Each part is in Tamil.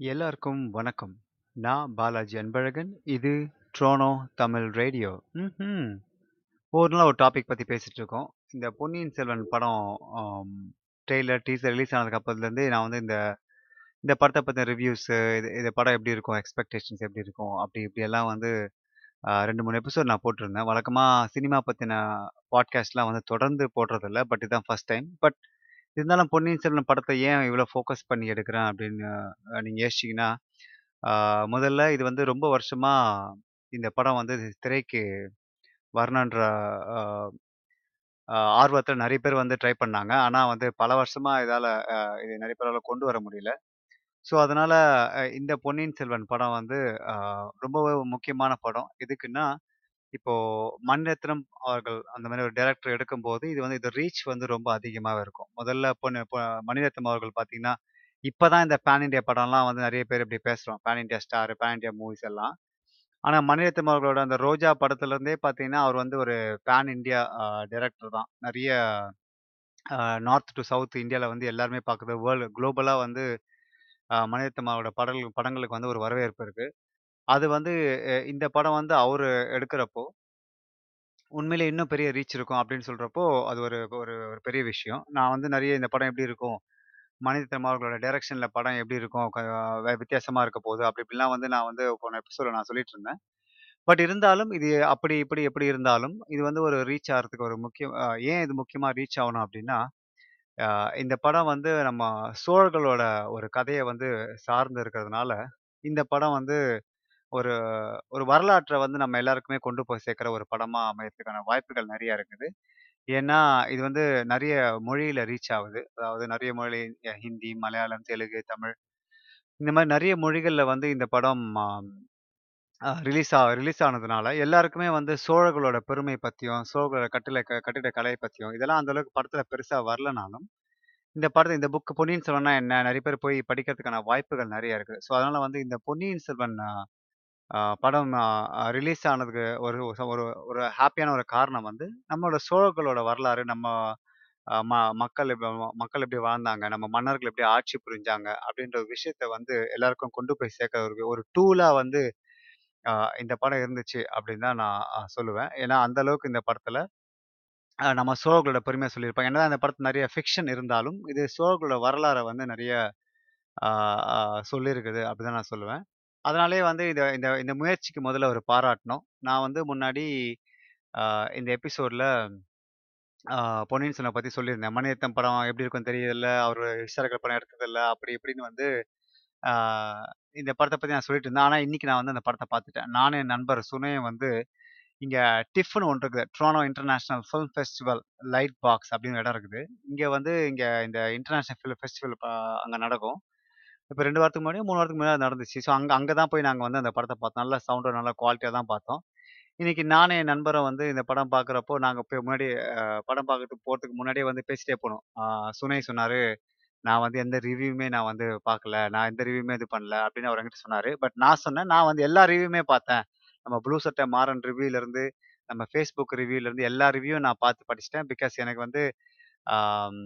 எல்லாருக்கும் வணக்கம். நான் பாலாஜி அன்பழகன். இது ட்ரோனோ தமிழ் ரேடியோ. ம் ஒரு நாள் ஒரு டாபிக் பற்றி பேசிகிட்டு இருக்கோம். இந்த பொன்னியின் செல்வன் படம் ட்ரெய்லர், டீசர் ரிலீஸ் ஆனதுக்கு அப்புறத்துலேருந்தே நான் வந்து இந்த இந்த படத்தை பற்றின ரிவ்யூஸு, இது இந்த படம் எப்படி இருக்கும்? எக்ஸ்பெக்டேஷன்ஸ் எப்படி இருக்கும்? அப்படி இப்படியெல்லாம் வந்து ரெண்டு மூணு எபிசோட் நான் போட்டிருந்தேன். வழக்கமாக சினிமா பற்றின பாட்காஸ்ட்லாம் வந்து தொடர்ந்து போடுறதில்ல. பட் இதுதான் ஃபர்ஸ்ட் டைம். பட் இருந்தாலும் பொன்னியின் செல்வன் படத்தை ஏன் இவ்வளோ ஃபோக்கஸ் பண்ணி எடுக்கிறேன் அப்படின்னு நீங்கள் யோசிச்சிங்கன்னா யோசிச்சீங்கன்னா, முதல்ல இது வந்து ரொம்ப வருஷமாக இந்த படம் வந்து திரைக்கு வரணுன்ற ஆர்வத்தில் நிறைய பேர் வந்து ட்ரை பண்ணாங்க. ஆனால் வந்து பல வருஷமாக இதால் இதை இது பேரால் கொண்டு வர முடியல. ஸோ அதனால் இந்த பொன்னியின் செல்வன் படம் வந்து ரொம்ப ரொம்பவே முக்கியமான படம். எதுக்குன்னா, இப்போ மணிரத்னம் அவர்கள் அந்த மாதிரி ஒரு டைரக்டர் எடுக்கும்போது, இது வந்து இது ரீச் வந்து ரொம்ப அதிகமாகவே இருக்கும். முதல்ல பொண்ணு மணிரத்னம் அவர்கள் பார்த்தீங்கன்னா, இப்போ தான் இந்த பேன் இண்டியா படம்லாம் வந்து நிறைய பேர் இப்படி பேசுகிறோம் pan India star, pan India movies எல்லாம். ஆனால் மணிரத்னம் அவர்களோட அந்த ரோஜா படத்துலேருந்தே பார்த்தீங்கன்னா, அவர் வந்து ஒரு பேன் இண்டியா டைரக்டர் தான். நிறைய நார்த் டு சவுத் இந்தியாவில் வந்து எல்லாருமே பார்க்குறது வேர்ல்டு குளோபலாக வந்து மணிரத்னம் அவரோட படங்கள் படங்களுக்கு வந்து ஒரு வரவேற்பு இருக்குது அது வந்து அ இந்த படம் வந்து அவரு எடுக்கிறப்போ, உண்மையிலே இன்னும் பெரிய ரீச் இருக்கும் அப்படின்னு சொல்றப்போ, அது ஒரு ஒரு ஒரு பெரிய விஷயம். நான் வந்து நெறைய இந்த படம் எப்படி இருக்கும்? மணிரத்னம் அவர்களோட டைரக்ஷன்ல படம் எப்படி இருக்கும்? க வே வித்தியாசமா இருக்க போகுது. அப்படி இப்படிலாம் வந்து நான் வந்து போன எபிசோட்ல நான் சொல்லிட்டு இருந்தேன். பட் இருந்தாலும் இது அப்படி இப்படி எப்படி இருந்தாலும், இது வந்து ஒரு ரீச் ஆகிறதுக்கு ஒரு முக்கியம் அ ஏன் இது முக்கியமா ரீச் ஆகணும் அப்படின்னா, அ இந்த படம் வந்து நம்ம சோழர்களோட ஒரு கதைய வந்து சார்ந்து இருக்கிறதுனால, இந்த படம் வந்து ஒரு ஒரு வரலாற்றை வந்து நம்ம எல்லாருக்குமே கொண்டு போய் சேர்க்கிற ஒரு படமா அமையறதுக்கான வாய்ப்புகள் நிறைய இருக்குது. ஏன்னா, இது வந்து நிறைய மொழியில ரீச் ஆகுது. அதாவது நிறைய மொழி அ ஹிந்தி, மலையாளம், தெலுங்கு, தமிழ் இந்த மாரி நிறைய மொழிகள்ல வந்து இந்த படம் அ ரிலீஸ் ஆ ரிலீஸ் ஆனதுனால, எல்லாருக்குமே வந்து சோழர்களோட பெருமை பத்தியும், சோழர்களோட கட்டில க கட்டிடக்கலை பத்தியும், இதெல்லாம் அந்த அளவுக்கு படத்துல பெருசா வரலனாலும், இந்த படத்த இந்த புக் பொன்னியின் செல்வன்னா என்ன? நிறைய பேர் போய் படிக்கிறதுக்கான வாய்ப்புகள் நிறைய இருக்கு. ஸோ, அதனால வந்து இந்த பொன்னியின் செல்வன் அ படம் அ ரிலீஸ் ஆனதுக்கு ஒரு ஒரு ஒரு ஹேப்பியான ஒரு காரணம் வந்து, நம்மளோட சோழர்களோட வரலாறு, நம்ம அ ம மக்கள் மக்கள் எப்படி வாழ்ந்தாங்க, நம்ம மன்னர்கள் எப்படி ஆட்சி புரிஞ்சாங்க, அப்படின்ற ஒரு விஷயத்த வந்து எல்லாருக்கும் கொண்டு போய் சேர்க்க ஒரு ஒரு டூலா வந்து அ இந்த படம் இருந்துச்சு அப்படின்னு தான் நான் அ சொல்லுவேன். ஏன்னா, அந்த அளவுக்கு இந்த படத்துல அ நம்ம சோழர்களோட பெருமைய சொல்லியிருப்பாங்க. என்னதான் இந்த படத்துல நிறைய ஃபிக்ஷன் இருந்தாலும், இது சோழர்களோட வரலாற வந்து நிறைய ஆ ஆ சொல்லியிருக்குது அப்படிதான் நான் சொல்லுவேன். அதனாலேயே வந்து இத இந்த இந்த முயற்சிக்கு முதல்ல ஒரு பாராட்டணும். நான் வந்து முன்னாடி இந்த எபிசோட்ல ஆ பொன்னியின் செல்வன் பத்தி சொல்லியிருந்தேன். மணிரத்னம் படம் எப்படி இருக்கும்னு தெரியல. அவரு ஹிஸ்டாரிக்கல் படம் எடுத்ததில்ல. அப்படி இப்படின்னு வந்து ஆ இந்த படத்த பத்தி நான் சொல்லிட்டு இருந்தேன். ஆனா இன்னைக்கு நான் வந்து அந்த படத்த பார்த்துட்டேன். நானும் என் நண்பர் சுனையும் வந்து இங்க டிஃபன் ஒண்ணு இருக்குது. Toronto international film festival light box அப்படின்னு இடம் இருக்குது. இங்க வந்து இங்க இந்த இன்டர்நேஷனல் ஃபிலிம் ஃபெஸ்டிவல் ப அங்க நடக்கும். இப்ப 2 வாரத்துக்கு முன்னாடியோ, 3 வாரத்துக்கு முன்னாடி நடந்துச்சு. ஸோ அங்க அங்க தான் போய் நாங்க வந்து அந்த படத்த பார்த்தோம். நல்ல சவுண்டும் நல்ல குவாலிட்டியா தான் பார்த்தோம். இன்னைக்கு நானும் என் நண்பரும் வந்து இந்த படம் பார்க்குறப்போ, நாங்க போய் முன்னாடி அ படம் பார்க்கறதுக்கு போறதுக்கு முன்னாடியே வந்து பேசிட்டே போனோம். ஆ சுனை சொன்னாரு, "நான் வந்து எந்த ரிவ்யூமே நான் வந்து பார்க்கல. நான் எந்த ரிவ்யூமே இது பண்ணல." அப்படின்னு அவர் என்கிட்ட சொன்னாரு. பட் நான் சொன்னேன், "நான் வந்து எல்லா ரிவ்யூமே பார்த்தேன். நம்ம ப்ளூ சட்டை மாறன் ரிவ்யூலருந்து, நம்ம Facebook ரிவ்யூலருந்து எல்லா ரிவ்யூவும் நான் பார்த்து படிச்சுட்டேன். பிகாஸ் எனக்கு வந்து ஆம்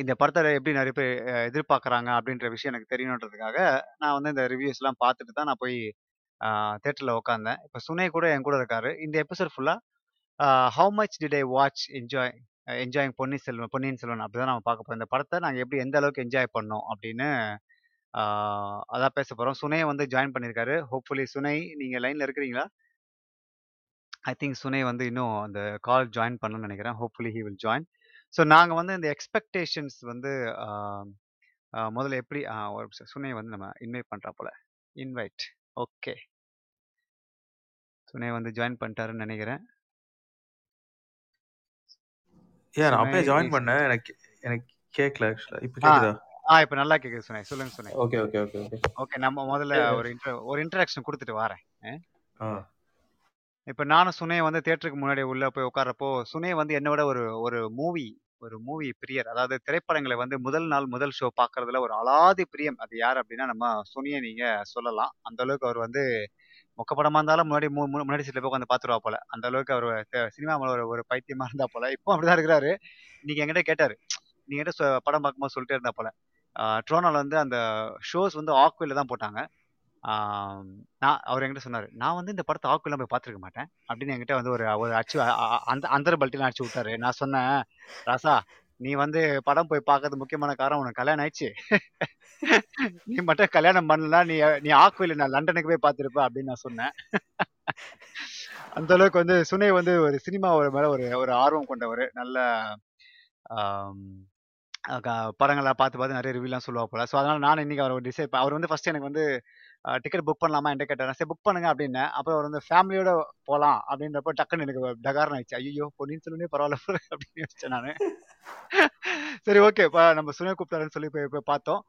இந்த படத்தை எப்படி நிறைய பேர் எதிர்பார்க்குறாங்க அப்படின்ற விஷயம் எனக்கு தெரியணுன்றதுக்காக, நான் வந்து இந்த ரிவ்யூஸ்லாம் பார்த்துட்டு தான் நான் போய் தேட்டரில் உட்காந்தேன் உட்கார்ந்தேன். சுனை கூட என் கூட இருக்காரு. இந்த எபிசோட் ஃபுல்லாக how much did I watch enjoy enjoying Ponni Selvan Ponniyin Selvan அப்படிதான் நம்ம பார்க்க போகிறோம் இந்த படத்தை நாங்கள் எப்படி எந்த அளவுக்கு என்ஜாய் பண்ணோம் அப்படின்னு அதான் பேச போகிறோம் சுனையும் வந்து ஜாயின் பண்ணியிருக்காரு. ஹோப்ஃபுல்லி சுனை நீங்கள் லைனில் இருக்கிறீங்களா? ஐ திங்க் சுனை வந்து இன்னும் அந்த கால் ஜாயின் பண்ணணும்னு நினைக்கிறேன் hopefully he will join. So நாங்க வந்து இந்த எக்ஸ்பெக்டேஷன்ஸ் வந்து ஆ முதல்ல எப்படி ஆ ஒரு நிமிஷம் சுனைய வந்து நம்ம இன்வைட் பண்றா போல. இன்வைட். ஓகே. சுனை வந்து ஜாயின் பண்ணிட்டாருன்னு நெனைக்கிறேன். ஏன் நான் சுனை அப்பயே ஜாயின் இஸ் பண்ணேன். எனக்கு எனக்கு கேட்கல ஆக்சுவலா. இப்ப ஆ கேக்குதா? ஆ இப்ப நல்லா கேக்குது சுனை. சொல்லுங்க Sunai. Okay, okay, okay, okay. Okay நம்ம முதல்ல. ஒரு இன்ட்ரோ ஒரு இன்ட்ரோடக்ஷன் குடுத்துட்டு வாரேன். ஆ. இப்போ நானும் சுனே வந்து தேட்டருக்கு முன்னாடி உள்ள போய் உட்கார்றப்போ, சுனே வந்து என்னோட ஒரு ஒரு மூவி ஒரு மூவி பிரியர். அதாவது திரைப்படங்களை வந்து முதல் நாள் முதல் ஷோ பார்க்கறதுல ஒரு அலாதி பிரியம். அது யார் அப்படின்னா நம்ம சுனியை நீங்க சொல்லலாம். அந்த அளவுக்கு அவர் வந்து மொக்க படமா இருந்தாலும் முன்னாடி மு மு முன்னாடி சீட்ல போய் உட்கார்ந்து பார்த்துருவா போல. அந்த அளவுக்கு அவர் சினிமா ஒரு ஒரு பைத்தியமா இருந்தா போல. இப்போ அப்படிதான் இருக்கிறாரு. நீங்கள் என்கிட்ட கேட்டாரு. நீங்க சொ படம் பார்க்கும்போது சொல்லிட்டே இருந்தா போல. ட்ரோனால் வந்து அந்த ஷோஸ் வந்து ஆக்வில தான் போட்டாங்க நான் அவர் என்கிட்ட சொன்னார் நான் வந்து இந்த படத்தை ஆக்குலாம் போய் பார்த்துருக்க மாட்டேன். அப்படின்னு என்கிட்ட வந்து ஒரு ஒரு அச்சு அந்த அந்த பல்ட்டிலாம் அடிச்சு விட்டாரு. நான் சொன்னேன் ராசா நீ வந்து படம் போய் பார்க்கறது முக்கியமான காரணம் உனக்கு கல்யாணம் ஆயிடுச்சு. நீ மட்டும் கல்யாணம் பண்ணலாம் நீ நீ ஆக்குவில நான் லண்டனுக்கு போய் பார்த்துருப்ப அப்படின்னு நான் சொன்னேன். அந்த அளவுக்கு வந்து சுனை வந்து ஒரு சினிமா மேல ஒரு ஒரு ஆர்வம் கொண்டவர். நல்ல படங்கள்லாம் பார்த்து பார்த்து நிறைய ரிவ்யூலாம் சொல்லுவா போல ஸோ அதனால நான் இன்னைக்கு அவர் டிசைட் அவர் வந்து ஃபர்ஸ்ட் எனக்கு வந்து டிக்கெட் புக் பண்ணலாமா? என்கிட்ட கேட்டார். சரி புக் பண்ணுங்க அப்படின்னு அப்புறம் அவர் வந்து ஃபேமிலியோட போகலாம் அப்படின்றப்ப டக்குன்னு எனக்கு டகாரன் ஆயிடுச்சு. ஐயோ பொன்னியின் செல்வனே பரவாயில்ல அப்படின்னு யோசிச்சேன் நான். சரி ஓகே இப்போ நம்ம சுனில் கூப்பிட்டாருன்னு சொல்லி போய் போய் பார்த்தோம்.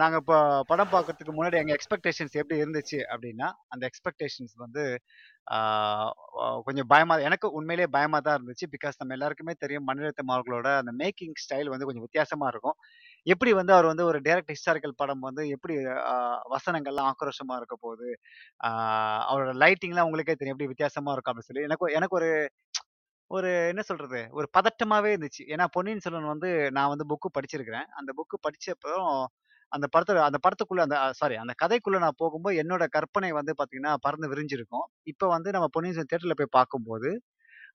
நாங்கள் இப்போ படம் பார்க்கறதுக்கு முன்னாடி எங்கள் எக்ஸ்பெக்டேஷன்ஸ் எப்படி இருந்துச்சு அப்படின்னா அந்த எக்ஸ்பெக்டேஷன்ஸ் வந்து கொஞ்சம் பயமாக எனக்கு உண்மையிலேயே பயமாக தான் இருந்துச்சு. பிகாஸ் நம்ம எல்லாருக்குமே தெரியும் மணிரத்தமாவர்களோட அந்த மேக்கிங் ஸ்டைல் வந்து கொஞ்சம் வித்தியாசமாக இருக்கும். எப்படி வந்து அவர் வந்து ஒரு டைரக்ட் ஹிஸ்டாரிக்கல் படம் வந்து எப்படி வசனங்கள்லாம் ஆக்ரோஷமா இருக்க போகுது அவரோட லைட்டிங்லாம் உங்களுக்கே தெரியும் எப்படி வித்தியாசமா இருக்கும் அப்படின்னு சொல்லி. எனக்கு எனக்கு ஒரு ஒரு என்ன சொல்றது ஒரு பதட்டமாவே இருந்துச்சு. ஏன்னா பொன்னியின் செல்வன் வந்து நான் வந்து புக்கு படிச்சிருக்கிறேன். அந்த புக்கு படிச்சப்போ அந்த படத்தை அந்த படத்துக்குள்ள அந்த சாரி அந்த கதைக்குள்ள நான் போகும்போது என்னோட கற்பனை வந்து பாத்தீங்கன்னா பறந்து விரிஞ்சிருக்கும். இப்போ வந்து நம்ம பொன்னியின் செல்வன் தேட்டர்ல போய் பார்க்கும்போது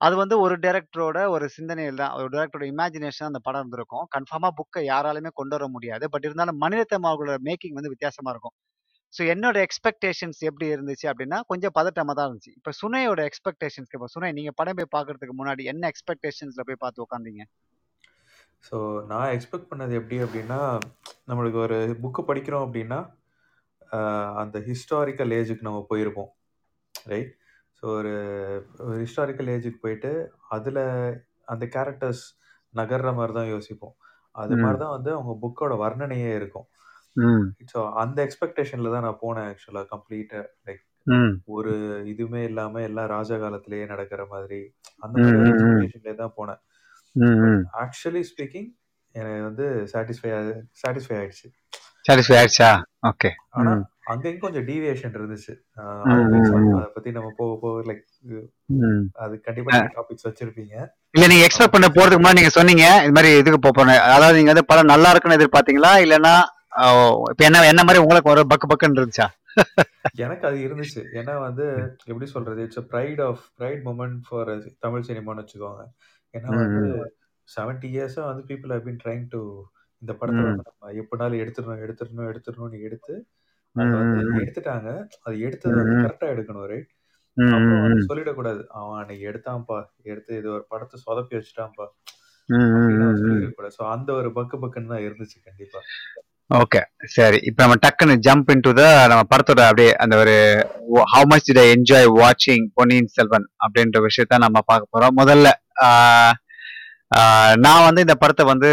அது வந்து ஒரு டைரக்டரோட ஒரு சிந்தனையில் தான். ஒரு டைரக்டரோட இமேஜினேஷன் அந்த படம் இருந்திருக்கும். கன்ஃபார்மா புக்கை யாராலுமே கொண்டு வர முடியாது. பட் இருந்தாலும் மணிரத்னம் அவர்களோட மேக்கிங் வந்து வித்தியாசமா இருக்கும். ஸோ என்னோட எக்ஸ்பெக்டேஷன்ஸ் எப்படி இருந்துச்சு அப்படின்னா கொஞ்சம் பதட்டமாக தான் இருந்துச்சு. இப்போ சுனையோட எக்ஸ்பெக்டேஷன்ஸ்க்கு இப்போ சுனை நீங்கள் படம் போய் பார்க்கறதுக்கு முன்னாடி என்ன எக்ஸ்பெக்டேஷன்ஸில் போய் பார்த்து உட்காந்தீங்க ஸோ நான் எக்ஸ்பெக்ட் பண்ணது எப்படி அப்படின்னா நம்மளுக்கு ஒரு புக்கு படிக்கிறோம் அப்படின்னா அந்த ஹிஸ்டாரிக்கல் ஏஜுக்கு நம்ம போயிருப்போம். ரைட்? ஸோ ஒரு ஒரு ஹிஸ்டாரிக்கல் ஏஜுக்கு போயிட்டு அதில் அந்த கேரக்டர்ஸ் நகர்ற மாதிரி தான் யோசிப்போம். அது மாதிரி தான் வந்து அவங்க புக்கோட வர்ணனையே இருக்கும். ஸோ அந்த எக்ஸ்பெக்டேஷனில் தான் நான் போனேன் ஆக்சுவலாக கம்ப்ளீட்டாக லைக் ஒரு இதுவுமே இல்லாமல் எல்லாம் ராஜா காலத்திலேயே நடக்கிற மாதிரி அந்த மாதிரி தான் போனேன். ஆக்சுவலி ஸ்பீக்கிங் எனக்கு வந்து சாட்டிஸ்ஃபை சாட்டிஸ்ஃபை ஆயிடுச்சு. சாட்டிஸ்ஃபை ஆயிடுச்சா? ஓகே ஆனா ம் அங்கங்க கொஞ்சம் டீவியேஷன் இருந்துச்சு அது பத்தி நம்ம போக போக லைக் அது கண்டிப்பா டாபிக்ஸ் வச்சிருப்பீங்க. இல்ல நீங்க எக்ஸ்பெக்ட் பண்ண போறதுக்கு முன்னாடி நீங்க சொன்னீங்க இது மாதிரி இதுக்கு போறேன் அதாவது நீங்க வந்து படம் நல்லா இருக்குன்னு எதிர்பார்த்தீங்களா? இல்லைன்னா இப்ப என்ன என்ன மாதிரி உங்களுக்கு ஒரு பக்கு பக்குன்னு இருந்துச்சா? எனக்கு அது இருந்துச்சு. ஏன்னா வந்து எப்படி சொல்றது? It's pride of pride moment for Tamil சினிமான்னு வச்சுக்கோங்க. ஏன்னா வந்து செவன்டி இயர்ஸா வந்து people have been trying to இந்த படத்தை ம். வந்து நம்ம எப்படினாலும் எடுத்துடணும் எடுத்துடணும் எடுத்துடணும்னு எடுத்து அதை வந்து எடுத்துட்டாங்க. அது எடுத்ததை வந்து கரெக்டா எடுக்கணும் ரைட் அப்புறம் வந்து சொல்லிடக்கூடாது. அவன் அன்னைக்கு எடுத்தான்ப்பா. எடுத்து இது ஒரு படத்தை சொதப்பி வச்சுட்டான்ப்பா. சொல்லிடக்கூடாது. ஸோ அந்த ஒரு பக்கு பக்குன்னு தான் இருந்துச்சு கண்டிப்பா. ஓகே சரி. இப்போ நம்ம டக்குன்னு ஜம்ப் இன் டு த நம்ம படத்தோட அப்படியே அந்த ஒரு ஹவு மச் ஐ என்ஜாய் வாட்சிங் பொன்னியின் செல்வன் அப்படின்ற விஷயத்த நம்ம பார்க்க போறோம். முதல்ல நான் வந்து இந்த படத்தை வந்து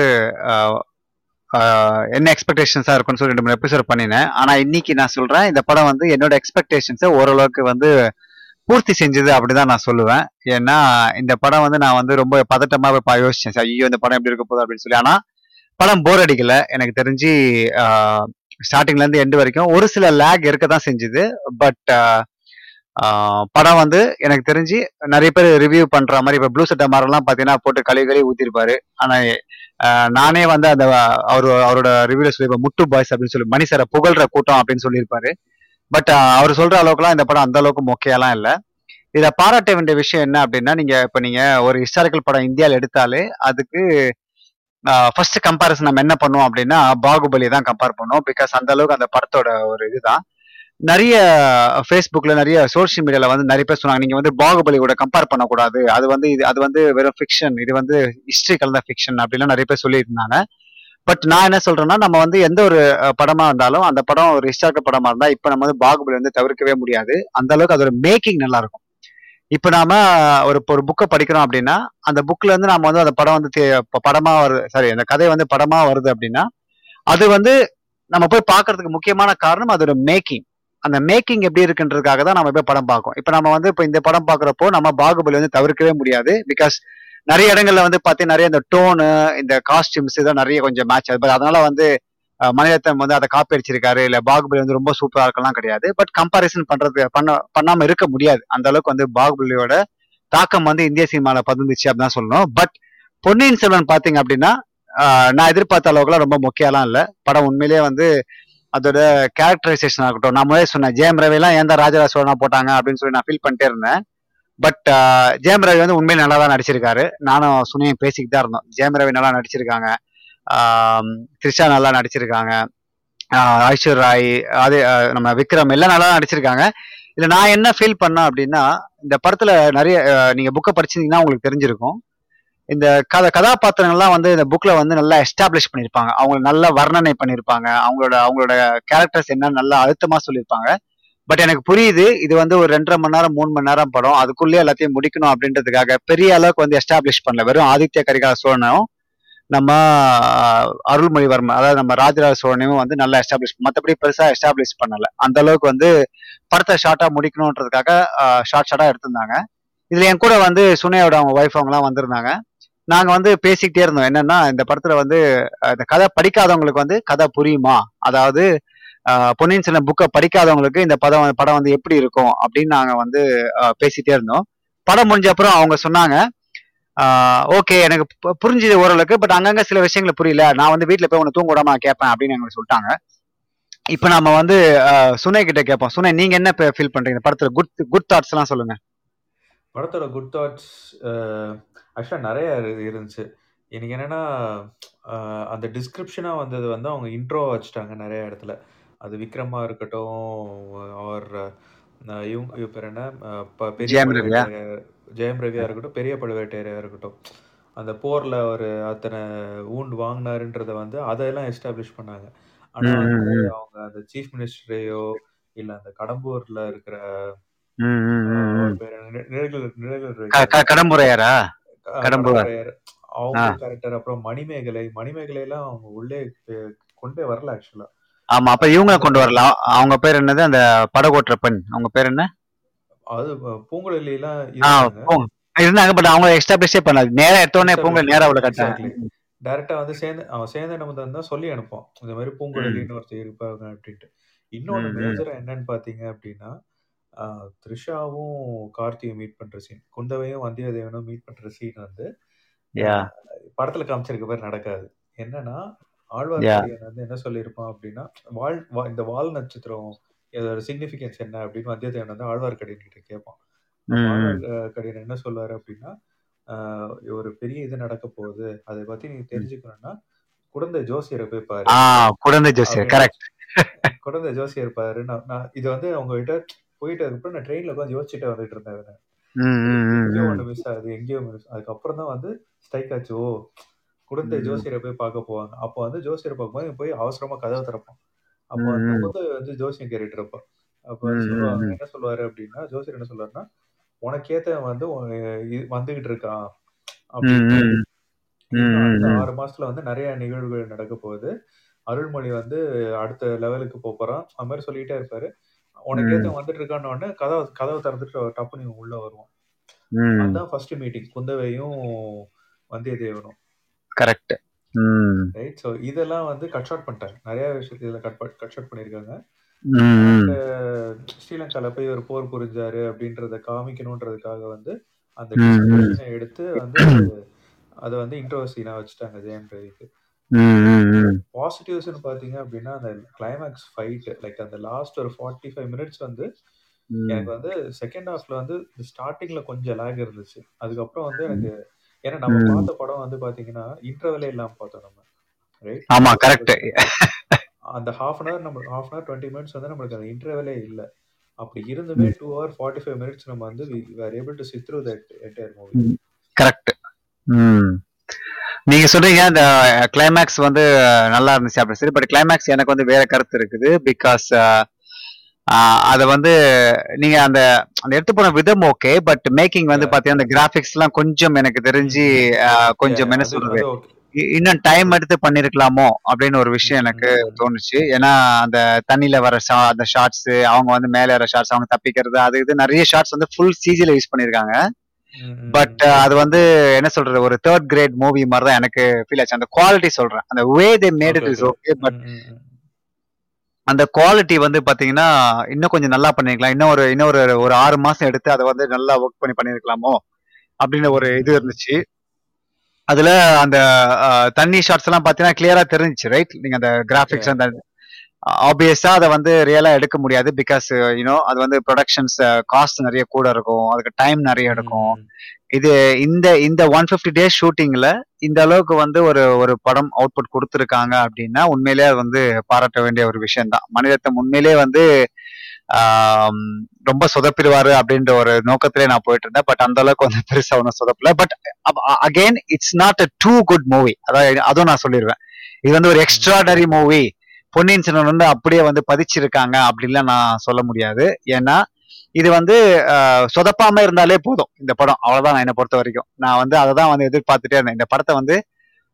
என்ன எக்ஸ்பெக்டேஷன்ஸாக இருக்கும்னு சொல்லி ரெண்டு மூணு எபிசோட் பண்ணினேன். ஆனால் இன்னைக்கு நான் சொல்கிறேன் இந்த படம் வந்து என்னோட எக்ஸ்பெக்டேஷன்ஸை ஓரளவுக்கு வந்து பூர்த்தி செஞ்சது அப்படிதான் நான் சொல்லுவேன். ஏன்னா இந்த படம் வந்து நான் வந்து ரொம்ப பதட்டமா போய் யோசிச்சேன். ஐயோ இந்த படம் எப்படி இருக்க போகுது அப்படின்னு சொல்லி. ஆனா படம் போர் அடிக்கல. எனக்கு தெரிஞ்சு ஸ்டார்டிங்ல இருந்து எண்டு வரைக்கும் ஒரு சில லேக் இருக்க தான் செஞ்சுது பட் படம் வந்து எனக்கு தெரிஞ்சு நிறைய பேர் ரிவ்யூ பண்ற மாதிரி இப்ப ப்ளூ சட்டை மாதிரிலாம் பாத்தீங்கன்னா போட்டு கழுவி கழுவி ஊத்திருப்பாரு. ஆனா நானே வந்து அந்த அவர் அவரோட ரிவ்யூல சொல்லியிருப்பேன் முட்டு பாய்ஸ் அப்படின்னு சொல்லி மணி சாரை புகழ்ற கூட்டம் அப்படின்னு சொல்லியிருப்பாரு. பட் அவர் சொல்ற அளவுக்குலாம் இந்த படம் அந்த அளவுக்கு மொக்கையெல்லாம் இல்லை. இதை பாராட்ட வேண்டிய விஷயம் என்ன அப்படின்னா நீங்க இப்ப நீங்க ஒரு ஹிஸ்டாரிக்கல் படம் இந்தியாவில் எடுத்தாலே அதுக்கு ஃபர்ஸ்ட் கம்பாரிசன் நம்ம என்ன பண்ணுவோம் அப்படின்னா பாகுபலி தான் கம்பேர் பண்ணுவோம். பிகாஸ் அந்த அளவுக்கு அந்த படத்தோட ஒரு இதுதான். நிறைய ஃபேஸ்புக்ல நிறைய சோஷியல் மீடியால வந்து நிறைய பேர் சொன்னாங்க நீங்க வந்து பாகுபலி கூட கம்பேர் பண்ணக்கூடாது. அது வந்து இது அது வந்து வெறும் ஃபிக்ஷன் இது வந்து ஹிஸ்ட்ரி கலந்த ஃபிக்ஷன் அப்படிலாம் நிறைய பேர் சொல்லியிருந்தாங்க. பட் நான் என்ன சொல்றேன்னா நம்ம வந்து எந்த ஒரு படமா இருந்தாலும் அந்த படம் ஒரு ஹிஸ்டாரிக்கல் படமா இருந்தா இப்ப நம்ம வந்து பாகுபலி வந்து தவிர்க்கவே முடியாது. அந்த அளவுக்கு அதோட மேக்கிங் நல்லா இருக்கும் இப்ப நாம ஒரு ஒரு புக்கை படிக்கிறோம் அப்படின்னா அந்த புக்ல இருந்து நாம வந்து அந்த படம் வந்து தே- படமா வருது சாரி அந்த கதை வந்து படமா வருது அப்படின்னா அது வந்து நம்ம போய் பாக்குறதுக்கு முக்கியமான காரணம் அதோட மேக்கிங் அந்த மேக்கிங் எப்படி இருக்குன்றதுக்காக தான் நம்ம போய் படம் பார்க்கோம் இப்போ நம்ம வந்து இப்போ இந்த படம் பார்க்குறப்போ நம்ம பாகுபலி வந்து தவிர்க்கவே முடியாது. பிகாஸ் நிறைய இடங்கள்ல வந்து பார்த்தீங்கன்னா நிறைய இந்த டோனு இந்த காஸ்டியூம்ஸ் இதெல்லாம் நிறைய கொஞ்சம் மேட்ச் ஆகுது. அதனால வந்து அஹ், மணிரத்னம் வந்து அதை காப்பி அடிச்சிருக்காரு இல்லை பாகுபலி வந்து ரொம்ப சூப்பராக இருக்கலாம் கிடையாது. பட் கம்பாரிசன் பண்றது பண்ண பண்ணாம இருக்க முடியாது. அந்த அளவுக்கு வந்து பாகுபலியோட தாக்கம் வந்து இந்திய சினிமாவில் பதிந்துச்சு அப்படின்னு தான் சொல்லணும். பட் பொன்னியின் செல்வன் பார்த்தீங்க அப்படின்னா நான் எதிர்பார்த்த அளவுக்குலாம் ரொம்ப முக்கியம்லாம் இல்லை. படம் உண்மையிலேயே வந்து அதோட கேரக்டரைசேஷன் ஆகட்டும் நான் முதலே சொன்னேன் ஜெயம் ரவிலாம் ஏன் தான் ராஜராஜ சோழனா போட்டாங்க அப்படின்னு சொல்லி நான் ஃபீல் பண்ணிட்டே இருந்தேன். பட் ஜெயம் ரவி வந்து உண்மையில நல்லா தான் நடிச்சிருக்காரு. நானும் சுனியும் பேசிக்கிட்டு தான் இருந்தோம். ஜெயம் ரவி நல்லா நடிச்சிருக்காங்க. த்ரிஷா நல்லா நடிச்சிருக்காங்க. ஐஸ்வர் ராய் அது நம்ம விக்ரம் எல்லாம் நல்லா தான் நடிச்சிருக்காங்க. இதுல நான் என்ன ஃபீல் பண்ணேன் அப்படின்னா இந்த படத்துல நிறைய நீங்க புக்கை படிச்சிருந்தீங்கன்னா உங்களுக்கு தெரிஞ்சிருக்கும். இந்த கதை கதாபாத்திரங்கள்லாம் வந்து இந்த புக்கில் வந்து நல்லா எஸ்டாப்ளிஷ் பண்ணியிருப்பாங்க அவங்க நல்லா வர்ணனை பண்ணியிருப்பாங்க அவங்களோட அவங்களோட கேரக்டர்ஸ் என்னன்னு நல்லா அழுத்தமாக சொல்லியிருப்பாங்க பட் எனக்கு புரியுது இது வந்து ஒரு ரெண்டரை மணி நேரம் மூணு மணி நேரம் படம். அதுக்குள்ளேயே எல்லாத்தையும் முடிக்கணும் அப்படின்றதுக்காக பெரிய அளவுக்கு வந்து எஸ்டாப்ளிஷ் பண்ணல. வெறும் ஆதித்ய கரிகால சோழனும் நம்ம அருள்மொழிவர்மன் அதாவது நம்ம ராஜராஜ சோழனையும் வந்து நல்லா எஸ்டாப்ளிஷ் மற்றபடி பெருசாக எஸ்டாப்ளிஷ் பண்ணல. அந்த அளவுக்கு வந்து படத்தை ஷார்ட்டாக முடிக்கணுன்றதுக்காக ஷார்ட் ஷார்ட்டாக எடுத்திருந்தாங்க. இதுல என் கூட வந்து சுனையோட அவங்க ஒய்ஃப் அவங்கலாம் வந்திருந்தாங்க. நாங்க வந்து பேசிக்கிட்டே இருந்தோம். என்னன்னா இந்த படத்துல வந்து இந்த கதை படிக்காதவங்களுக்கு வந்து கதை புரியுமா? அதாவது பொன்னியின் செல்வன் புக்கை படிக்காதவங்களுக்கு இந்த படம் படம் வந்து எப்படி இருக்கும்? அப்படின்னு நாங்க வந்து பேசிட்டே இருந்தோம். படம் முடிஞ்ச அப்புறம் அவங்க சொன்னாங்க ஓகே எனக்கு புரிஞ்சுது ஓரளவுக்கு பட் அங்கங்க சில விஷயங்களை புரியல. நான் வந்து வீட்டுல போய் உன்னை தூங்க விடாம கேட்பேன் அப்படின்னு எங்களுக்கு சொல்லிட்டாங்க. இப்போ நம்ம வந்து சுனை கிட்ட கேட்போம். சுனை நீங்க என்ன ஃபீல் பண்றீங்க? படத்துல குட் குட் தாட்ஸ் எல்லாம் சொல்லுங்க. படத்தோட குட் தாட்ஸ் ஆக்சுவலாக நிறைய இரு- இருந்துச்சு. எனக்கு என்னன்னா அஹ், அந்த டிஸ்கிரிப்ஷனாக வந்தது வந்து அவங்க இன்ட்ரோ வச்சுட்டாங்க நிறைய இடத்துல. அது விக்ரமா இருக்கட்டும் ஆர் இவங்க இவ பேர் என்ன? ப- பெரிய ஜெயம் ரவியா? பழுவேட்டையர் ஜெயம் ரவியா இருக்கட்டும் பெரிய பழுவேட்டையரா இருக்கட்டும். அந்த போர்ல ஒரு அத்தனை ஊண்டு வாங்கினாருன்றத வந்து அதையெல்லாம் எஸ்டாப்ளிஷ் பண்ணாங்க. ஆனா ம், ம், வந்து ம். அவங்க அந்த சீஃப் மினிஸ்டரையோ இல்ல அந்த கடம்பூர்ல இருக்கிற ம், ம், ம், ஆஹ் அவர் ம். பேர் என்ன? நி- நிழல் க- க- கடம்புரையாரா? அவங்க கேரக்டர் அப்புறம் மணிமேகலை மணிமேகலை எல்லாம் அவங்க உள்ளே கொண்டே வரல ஆக்சுவலா ஆமா அப்ப இவங்க கொண்டு வரலாம். அவங்க பேர் என்னது? அந்த படகோட்டுற பெண் அவங்க பேர் என்ன? அது பூங்குழலி ஆ இருந்தாங்க. பட் அவங்க எஸ்டாப்ளிஷே பண்ணாது. நேரா எடுத்தோடனே பூங்க எஸ்டாப்ளிஷ் நேரா உள்ள கட்டாங்க டைரக்டா வந்து சேர்ந்து அவன் சேர்ந்து நம்ம தான் சொல்லி அனுப்போம் இந்த மாதிரி பூங்குழலின்னு ஒருத்தர் இருப்பாங்க அப்படின்ட்டு. ம். மேஜரா என்னன்னு பாத்தீங்க அப்படின்னா ஆஹ், த்ரிஷாவும் கார்த்தியும் மீட் பண்ற சீன் குந்தவையும் வந்தியத்தேவனும் மீட் பண்ற சீன் வந்து யா. ஆஹ், படத்துல காமிச்சிருக்க மாதிரி நடக்காது. என்னன்னா யா. ஆழ்வார்க்கடியான் வந்து என்ன சொல்லியிருப்பான் அப்படின்னா வால் வா- இந்த வால் நட்சத்திரம் இதோட சிக்னிஃபிகன்ஸ் என்ன? அப்படின்னு வந்தியத்தேவன் வந்து ஆழ்வார்க்கடியான் கிட்ட கேட்பான். அப்ப ம். ஆழ்வார்க்கடியான் என்ன சொல்லுவாரு அப்படின்னா ஆஹ், ஒரு பெரிய இது நடக்க போகுது. அதை பத்தி நீ ம். தெரிஞ்சுக்கணும்னா குழந்தை ஜோசியரை போய் பாரு. ஆ ஜோசியர் அப்படின்னு. கரெக்ட் குழந்தை ஜோசியர் பாரு நான் நான் இது வந்து அவங்க கிட்ட போயிட்டு அதுக்கப்புறம் நான் ட்ரெயின்ல உட்காந்து யோசிச்சுட்டு வந்துட்டு இருந்தேன் எங்கேயோ. ஒன்று மிஸ் ஆகுது எங்கேயோ மிஸ் அதுக்கப்புறம் தான் வந்து ஸ்ட்ரைக் ஆச்சு. ஓ ம், ஜோசியரை போய் பார்க்க போவாங்க. அப்போ வந்து ஜோசியரை பார்க்கும்போது போய் அவசரமா கதவை திறப்பான். அப்போ அந்த ம். குழந்தை வந்து ஜோசியம் கேட்டுட்டு இருப்பான். அப்போ சொல்லுவாங்க. என்ன சொல்லுவாரு அப்படின்னா ஜோசியர் என்ன சொல்லுவாருன்னா உனக்கேத்த வந்து வந்துகிட்டு இருக்கான். ம். ஆறு மாசத்துல வந்து நிறைய நிகழ்வுகள் நடக்க போகுது. அருள்மொழி வந்து அடுத்த லெவலுக்கு போறான். அது மாதிரி சொல்லிட்டே இருப்பாரு. உனக்கு ஏத்த வந்துட்டு இருக்கான்னு உடனே கதவை கதவை திறந்துட்டு டப்புனு இவன் உள்ள வருவான் ம். அதுதான் ஃபர்ஸ்ட் மீட்டிங் குந்தவையும் வந்தியத்தேவனும் கரெக்ட். ரைட் ஸோ இதெல்லாம் வந்து கட் ஷார்ட் பண்ணிட்டாங்க நிறைய விஷயத்துல இதில் கட் கட் ஷார்ட் பண்ணியிருக்காங்க. ஸ்ரீலங்கால போய் ஒரு போர் புரிஞ்சாரு அப்படின்றத காமிக்கணுன்றதுக்காக வந்து அந்த எடுத்து வந்து அதை வந்து இன்ட்ரோ சீனா வச்சுட்டாங்க ஜெயம் ரவிக்கு. பாசிட்டிவ்ஸ்னு பார்த்தீங்க அப்படின்னா அந்த கிளைமேக்ஸ் ஃபைட் லைக் அந்த லாஸ்ட் ஒரு ஃபார்ட்டி ஃபைவ் மினிட்ஸ் வந்து. எனக்கு வந்து செகண்ட் ஹாஃப்ல வந்து ஸ்டார்டிங்ல கொஞ்சம் லேக் இருந்துச்சு. அதுக்கப்புறம் வந்து. எனக்கு ஏன்னா நம்ம. பார்த்த படம் வந்து பாத்தீங்கன்னா இன்டர்வலே இல்லாம பார்த்தோம் நம்ம. ரைட் ஆமா கரெக்ட் அந்த ஹாஃப் அன் ஹவர் நம்ம half an hour twenty minutes வந்து நம்மளுக்கு அந்த இன்டர்வலே இல்லை. அப்படி இருந்துமே two hour forty five minutes நம்ம வந்து were able to sit through that entire movie correct நீங்க சொல்றீங்க அந்த கிளைமேக்ஸ் வந்து நல்லா இருந்துச்சு அப்படி சரி பட் கிளைமேக்ஸ் எனக்கு வந்து வேற கருத்து இருக்குது பிகாஸ் அத வந்து நீங்க அந்த அந்த எடுத்து போன விதம் ஓகே பட் மேக்கிங் வந்து பாத்தீங்கன்னா அந்த கிராபிக்ஸ் எல்லாம் கொஞ்சம் எனக்கு தெரிஞ்சு கொஞ்சம் என்ன சொல்றது? இன்னும் டைம் எடுத்து பண்ணிருக்கலாமோ அப்படின்னு ஒரு விஷயம் எனக்கு தோணுச்சு. ஏன்னா அந்த தண்ணியில வர ஷா அந்த ஷார்ட்ஸ் அவங்க வந்து மேல வர ஷார்ட்ஸ் அவங்க தப்பிக்கிறது அது இது நிறைய ஷார்ட்ஸ் வந்து ஃபுல் சிஜில யூஸ் பண்ணிருக்காங்க. பட் அது வந்து என்ன சொல்றது ஒரு தேர்ட் கிரேட் மூவி மாதிரி தான் எனக்கு ஃபீல் ஆச்சு. அந்த குவாலிட்டி சொல்றேன். அந்த way they made it is okay but அந்த குவாலிட்டி வந்து பாத்தீங்கன்னா இன்னும் கொஞ்சம் நல்லா பண்ணிருக்கலாம். இன்னும் ஒரு இன்னும் ஒரு ஒரு ஆறு மாசம் எடுத்து அதை வந்து நல்லா ஒர்க் பண்ணி பண்ணிருக்கலாமோ? அப்படின்னு ஒரு இது இருந்துச்சு. அதுல அந்த தண்ணி ஷாட்ஸ் எல்லாம் பாத்தீங்கன்னா கிளியரா தெரிஞ்சுச்சு ரைட் நீங்க அந்த கிராபிக்ஸ். அந்த ஆப்வியஸா அதை வந்து ரியலா எடுக்க முடியாது பிகாஸ் யூனோ அது வந்து ப்ரொடக்ஷன்ஸ் காஸ்ட் நிறைய கூட இருக்கும். அதுக்கு டைம் நிறைய எடுக்கும். இது இந்த இந்த ஒன் பிப்டி டேஸ் ஷூட்டிங்ல இந்த அளவுக்கு வந்து ஒரு ஒரு படம் அவுட்புட் கொடுத்துருக்காங்க அப்படின்னா உண்மையிலேயே அது வந்து பாராட்ட வேண்டிய ஒரு விஷயம் தான் மனிதத்தம் உண்மையிலேயே வந்து ரொம்ப சொதப்பிடுவாரு அப்படின்ற ஒரு நோக்கத்திலே நான் போயிட்டு இருந்தேன் பட் அந்த அளவுக்கு வந்து பெருசா ஒன்றும் சொதப்பல. But again it's not a too good movie அதாவது அதுவும் நான் சொல்லிடுவேன் இது வந்து ஒரு எக்ஸ்ட்ராடரி மூவி பொன்னியின் செல்வன் வந்து அப்படியே வந்து பதிச்சிருக்காங்க அப்படின்லாம் நான் சொல்ல முடியாது. ஏன்னா இது வந்து சொதப்பாம இருந்தாலே போதும் இந்த படம். அவ்வளவுதான் நான் என்னை பொறுத்த வரைக்கும். நான் வந்து அதை தான் வந்து எதிர்பார்த்துட்டே இருந்தேன். இந்த படத்தை வந்து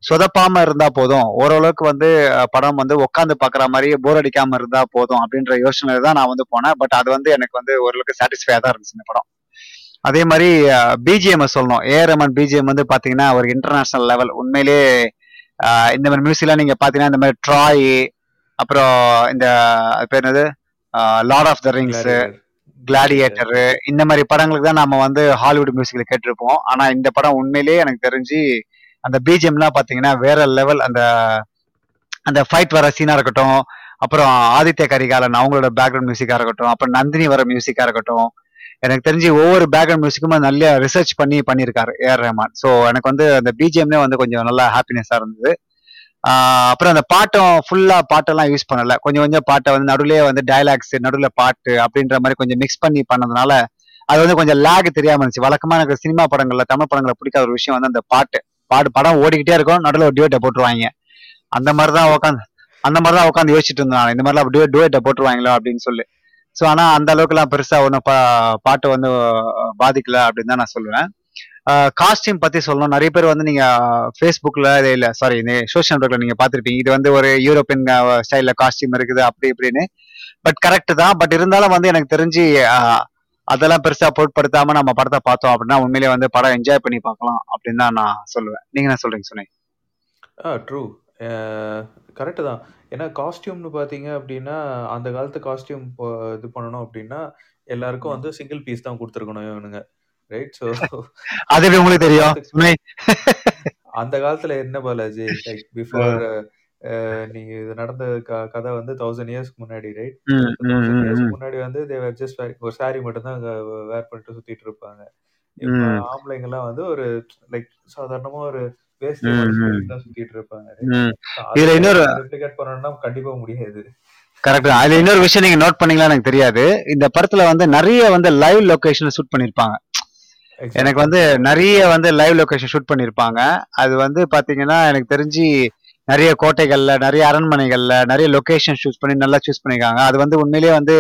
சொதப்பாம இருந்தா போதும். ஓரளவுக்கு வந்து படம் வந்து உட்காந்து பாக்குற மாதிரி போர் அடிக்காம இருந்தா போதும் அப்படின்ற யோசனை தான் நான் வந்து போனேன். பட் அது வந்து எனக்கு வந்து ஓரளவுக்கு சாட்டிஸ்ஃபையா தான் இருந்துச்சு இந்த படம். அதே மாதிரி பிஜிஎம் சொல்லணும். ஏ ரமன் பிஜிஎம் வந்து பாத்தீங்கன்னா ஒரு இன்டர்நேஷனல் லெவல் உண்மையிலேயே இந்த மாதிரி மியூசிக்லாம் நீங்க பாத்தீங்கன்னா இந்த மாதிரி ட்ராய் அப்புறம் இந்த பேர் என்னது? Lord of the Rings Gladiator இந்த மாதிரி படங்களுக்கு தான் நம்ம வந்து ஹாலிவுட் மியூசிக்ல கேட்டிருப்போம். ஆனா இந்த படம் உண்மையிலேயே எனக்கு தெரிஞ்சு அந்த பிஜிஎம்லாம் பாத்தீங்கன்னா வேற லெவல் அந்த அந்த ஃபைட் வர சீனா இருக்கட்டும் அப்புறம் ஆதித்ய கரிகாலன் அவங்களோட பேக்ரவுண்ட் மியூசிக்கா இருக்கட்டும் அப்புறம் நந்தினி வர மியூசிக்கா இருக்கட்டும். எனக்கு தெரிஞ்சு ஒவ்வொரு பேக்ரவுண்ட் மியூசிக்குமே நல்ல ரிசர்ச் பண்ணி பண்ணியிருக்காரு ஏஆர் ரஹ்மான் ஸோ எனக்கு வந்து அந்த பிஜிஎம்லேயே வந்து கொஞ்சம் நல்லா ஹாப்பினஸா இருந்தது. அப்புறம் அந்த பாட்டும் ஃபுல்லா பாட்டெல்லாம் யூஸ் பண்ணல. கொஞ்சம் கொஞ்சம் பாட்டை வந்து நடுவுலயே வந்து டைலாக்ஸ் நடுவில் பாட்டு அப்படின்ற மாதிரி கொஞ்சம் மிக்ஸ் பண்ணி பண்ணதுனால அது வந்து கொஞ்சம் லேக் தெரியாம இருந்துச்சு. வழக்கமா எனக்கு சினிமா படங்கள்ல தமிழ் படங்களை பிடிக்காத ஒரு விஷயம் வந்து அந்த பாட்டு. பாட்டு படம் ஓடிக்கிட்டே இருக்கும். நடுவில் ஒரு டியூட்டை போட்டுருவாங்க. அந்த மாதிரி தான் உட்காந்து அந்த மாதிரி தான் உட்காந்து யோசிச்சுட்டு இருந்தாங்க நான். இந்த மாதிரிலாம் டியூ டியூட்டை போட்டுருவாங்களோ அப்படின்னு சொல்லி. ஸோ ஆனால் அந்த அளவுக்குலாம் பெருசா ஒன்றும் பா பாட்டு வந்து பாதிக்கல அப்படின்னு தான் நான் சொல்லுவேன். காஸ்டியூம் பத்தி சொல்லணும். நிறைய பேர் வந்து நீங்க ஃபேஸ்புக்ல இல்ல சாரி சோஷியல் நெட்ஒர்க்ல நீங்க பார்த்திருப்பீங்க. இது வந்து ஒரு யூரோப்பியன் ஸ்டைல்ல காஸ்டியூம் இருக்குது அப்படி இப்படின்னு. பட் கரெக்ட் தான். பட் இருந்தாலும் வந்து எனக்கு தெரிஞ்சு அதெல்லாம் பெருசா பொருட்படுத்தாம நம்ம படத்தை பார்த்தோம் அப்படின்னா உண்மையிலேயே வந்து படம் என்ஜாய் பண்ணி பார்க்கலாம் அப்படின்னு தான் நான் சொல்லுவேன். நீங்க என்ன சொல்றீங்க சொன்னீங்க ஆ ட்ரூ கரெக்டு தான். ஏன்னா காஸ்டியூம்னு பார்த்தீங்க அப்படின்னா அந்த காலத்து காஸ்டியூம் இது பண்ணணும் அப்படின்னா எல்லாருக்கும் வந்து சிங்கிள் பீஸ் தான் கொடுத்துருக்கணும் இவனுங்க. ரைட் ஸோ அது உங்களுக்கு தெரியும். அந்த காலத்துல என்ன பாலாஜி? லைக் பிஃபோர் நீங்க இது நடந்த கதை வந்து தௌசண்ட் இயர்ஸ்க்கு முன்னாடி ரைட் தௌசண்ட் இயர்ஸ்க்கு. முன்னாடி வந்து தேவர் ஜஸ்ட் ஒரு saree மட்டும் தான் வேர் பண்ணிட்டு சுத்திட்டு இருப்பாங்க. ஆம்பளைங்க எல்லாம் வந்து ஒரு லைக் சாதாரணமா ஒரு சுத்திட்டு இருப்பாங்க இதுல இன்னொரு பண்ணணும்னா கண்டிப்பா முடியாது. கரெக்ட் அதுல இன்னொரு விஷயம் நீங்க நோட் பண்ணீங்களா எனக்கு தெரியாது. இந்த படத்துல வந்து நிறைய வந்து லைவ் லொகேஷன் ஷூட் பண்ணிருப்பாங்க. எனக்கு வந்து நிறைய வந்து லைவ் லொகேஷன் ஷூட் பண்ணியிருப்பாங்க அது வந்து பாத்தீங்கன்னா எனக்கு தெரிஞ்சு நிறைய கோட்டைகள்ல நிறைய அரண்மனைகள்ல நிறைய லொகேஷன் சூஸ் பண்ணி நல்லா சூஸ் பண்ணிருக்காங்க. அது வந்து உண்மையிலேயே வந்து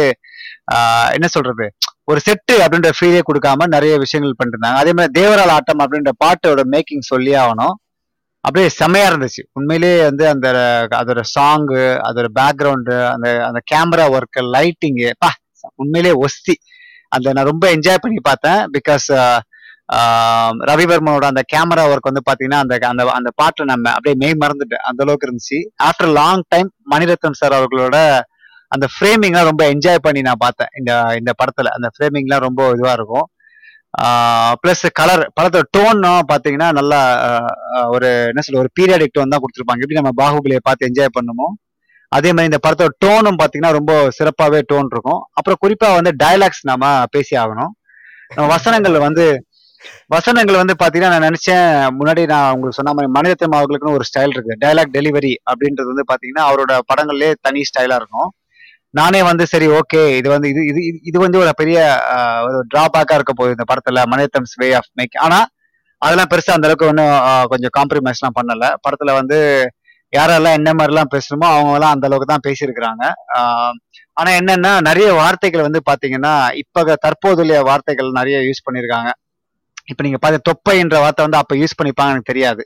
என்ன சொல்றது? ஒரு செட்டு அப்படின்ற ஃபீலே கொடுக்காம நிறைய விஷயங்கள் பண்ணிருந்தாங்க. அதே மாதிரி தேவரால் ஆட்டம் அப்படின்ற பாட்டோட மேக்கிங் சொல்லி ஆகணும். அப்படியே செமையா இருந்துச்சு. உண்மையிலேயே வந்து அந்த அதோட சாங்கு அதோட பேக்ரவுண்டு அந்த அந்த கேமரா ஒர்க்கு லைட்டிங்கு பா உண்மையிலேயே ஒஸ்தி. அந்த நான் ரொம்ப என்ஜாய் பண்ணி பார்த்தேன் பிகாஸ் ரவிவர்மனோட அந்த கேமரா ஒர்க் வந்து பாத்தீங்கன்னா அந்த அந்த அந்த பாட்டை நம்ம அப்படியே மெய் மறந்துட்டேன் அந்த அளவுக்கு இருந்துச்சு. After long time Mani Ratnam sir அவர்களோட அந்த ஃப்ரேமிங்லாம் ரொம்ப என்ஜாய் பண்ணி நான் பார்த்தேன். இந்த இந்த படத்துல அந்த ஃப்ரேமிங்லாம் ரொம்ப இதுவா இருக்கும். பிளஸ் கலர் படத்தோட டோன்னும் பாத்தீங்கன்னா நல்லா ஒரு என்ன சொல்ல ஒரு பீரியாடிக் டோன் தான் கொடுத்துருப்பாங்க. எப்படி நம்ம பாகுபலியை பார்த்து என்ஜாய் பண்ணுமோ அதே மாதிரி இந்த படத்தோட டோனும் பாத்தீங்கன்னா ரொம்ப சிறப்பாகவே டோன் இருக்கும். அப்புறம் குறிப்பா வந்து டயலாக்ஸ் நாம பேசி ஆகணும். நம்ம வசனங்கள் வந்து வசனங்கள் வந்து பாத்தீங்கன்னா நான் நினைச்சேன் முன்னாடி நான் உங்களுக்கு சொன்ன மாதிரி மணிரத்னம் அவர்களுக்குன்னு ஒரு ஸ்டைல் இருக்கு. டைலாக் டெலிவரி அப்படின்றது வந்து பாத்தீங்கன்னா அவரோட படங்கள்லயே தனி ஸ்டைலா இருக்கும். நானே வந்து சரி ஓகே இது வந்து இது இது இது- இது வந்து ஒரு பெரிய ஒரு டிராபேக்கா இருக்க போகுது இந்த படத்துல மனிதத்தம்ஸ் வே ஆஃப் மேக் ஆனா அதெல்லாம் பெருசா அந்த அளவுக்கு ஒன்றும் கொஞ்சம் காம்ப்ரமைஸ் எல்லாம் பண்ணல. படத்துல வந்து யாரெல்லாம் என்ன மாதிரிலாம் பேசணுமோ அவங்க எல்லாம் அந்த அளவுக்கு தான் பேசியிருக்கிறாங்க. ஆனா என்னன்னா நிறைய வார்த்தைகள் வந்து பாத்தீங்கன்னா இப்ப தற்போதுள்ள வார்த்தைகள் நிறைய யூஸ் பண்ணியிருக்காங்க. இப்ப நீங்க பாத்து தொப்பைன்ற வார்த்தை வந்து அப்ப யூஸ் பண்ணிப்பாங்க எனக்கு தெரியாது.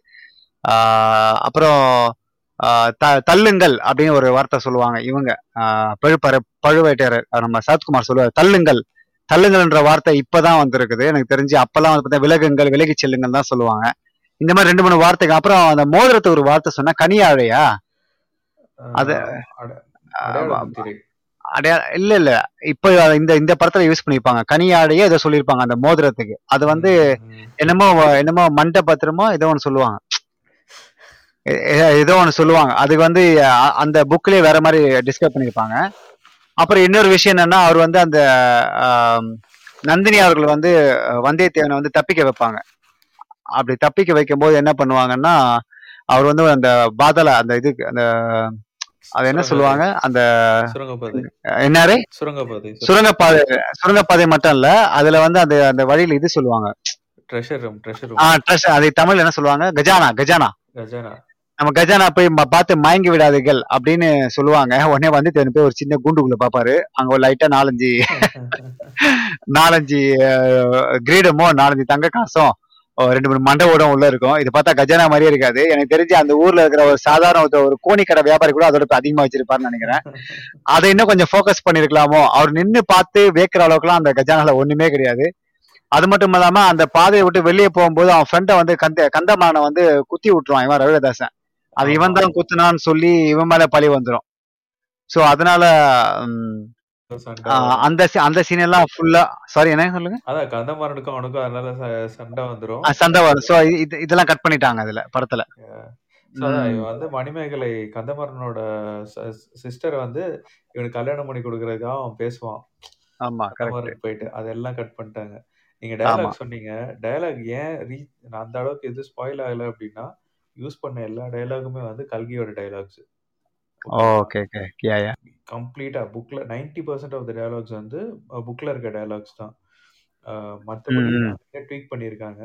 அப்புறம் த- தள்ளுங்கள் அப்படின்னு ஒரு வார்த்தை சொல்லுவாங்க இவங்க. பழுப்பற பழுவேட்டையர் நம்ம சரத்குமார் சொல்லுவார் தள்ளுங்கள். தள்ளுங்கள்ன்ற வார்த்தை இப்பதான் வந்திருக்குது. எனக்கு தெரிஞ்சு அப்பெல்லாம் வந்து பார்த்தா விலகுங்கள் விலகி செல்லுங்கள் தான் சொல்லுவாங்க. இந்த மாதிரி ரெண்டு மூணு வார்த்தைகள் அப்புறம் அந்த மோதிரத்துக்கு ஒரு வார்த்தை சொன்னா கனியாழையா? அது அடையாள அடையா இல்ல இல்ல. இப்ப இந்த இந்த படத்துல யூஸ் பண்ணிருப்பாங்க. கனியாடையே ஏதோ சொல்லியிருப்பாங்க அந்த மோதிரத்துக்கு. அது வந்து என்னமோ என்னமோ என்னமோ மண்டபத்திரமோ ஏதோ ஒன்று சொல்லுவாங்க. ஏதோ ஒன்று சொல்லுவாங்க. அதுக்கு வந்து அந்த புக்லயே வேற மாதிரி டிஸ்கஸ் பண்ணியிருப்பாங்க அப்புறம் இன்னொரு விஷயம் என்னன்னா அவர் வந்து அந்த நந்தினி அவர்கள் வந்து வந்தியத்தேவனை வந்து தப்பிக்க வைப்பாங்க. அப்படி தப்பிக்க வைக்கும்போது என்ன பண்ணுவாங்கன்னா அவர் வந்து அந்த பாதல அந்த இதுக்கு அந்த அது என்ன சொல்லுவாங்க? அந்த என்னாரு? சுரங்கப்பாதை சுரங்கப்பாதை சுரங்கப்பாதை மட்டும் இல்ல அதுல வந்து அந்த அந்த வழியில இது சொல்லுவாங்க. Treasure room treasure uh room ட்ரெஸ் அது தமிழ்ல என்ன சொல்லுவாங்க? கஜானா கஜானா. கஜானா. நம்ம கஜானா போய் பார்த்து மயங்கி விடாதீர்கள் அப்படின்னு சொல்லுவாங்க. உடனே வந்து போய் ஒரு சின்ன கூண்டுக்குள்ள பாப்பாரு அங்க ஒரு லைட்டா நாலஞ்சு நாலஞ்சு கிரீடமோ நாலஞ்சு தங்க காசும் ரெண்டு மூணு மண்டபம் உள்ள இருக்கும். இது பார்த்தா கஜானா மாதிரியே இருக்காது. எனக்கு தெரிஞ்சு அந்த ஊர்ல இருக்கிற ஒரு சாதாரண ஒரு கோணி கோணிக்கடை வியாபாரி கூட அதோட அதிகமா வச்சிருப்பாருன்னு நினைக்கிறேன். அதை இன்னும் கொஞ்சம் ஃபோக்கஸ் பண்ணிருக்கலாமோ? அவர் நின்னு பார்த்து வேக்கிற அளவுக்குலாம் அந்த கஜானால ஒண்ணுமே கிடையாது. அது மட்டும் இல்லாம அந்த பாதையை விட்டு வெளியே போகும்போது அவன் ஃப்ரெண்டை வந்து கந்த கந்தமானை வந்து குத்தி விட்டுருவான் இவன் ரவிதாசன். அது இவன் தான் குத்துனான்னு சொல்லி இவன் மேல பழி வந்துரும். சோ அதனால அந்த அந்த சீன் எல்லாம் ஃபுல்லா சாரி என்ன சொல்லுங்க? அதான் கந்தமாறனுக்கும் அவனுக்கும் அதனால சண்டை வந்துரும். சண்டை வரும். சோ இது இதெல்லாம் கட் பண்ணிட்டாங்க அதுல படத்துல. வந்து மணிமேகலை கந்தமாறனோட சிஸ்டரை வந்து இவனுக்கு கல்யாணம் பண்ணி கொடுக்கறதுக்காக அவன் பேசுவான். ஆமா கரெக்ட் போயிட்டு அதெல்லாம் கட் பண்ணிட்டாங்க. நீங்க டயலாக் சொன்னீங்க டயலாக் ஏன் ரீ நான் அந்த அளவுக்கு எது ஸ்பாயில் ஆகல அப்படின்னா யூஸ் பண்ண எல்லா டயலாகுமே வந்து கல்கியோட dialogues okay okay yeah yeah கம்ப்ளீட்டா புக்ல 90% பர்சன்ட் ஆஃப் த டயலாக்ஸ் வந்து புக்ல இருக்க டயலாக்ஸ் தான். ம் மற்றபடி ம் நிறைய ட்வீட் பண்ணியிருக்காங்க.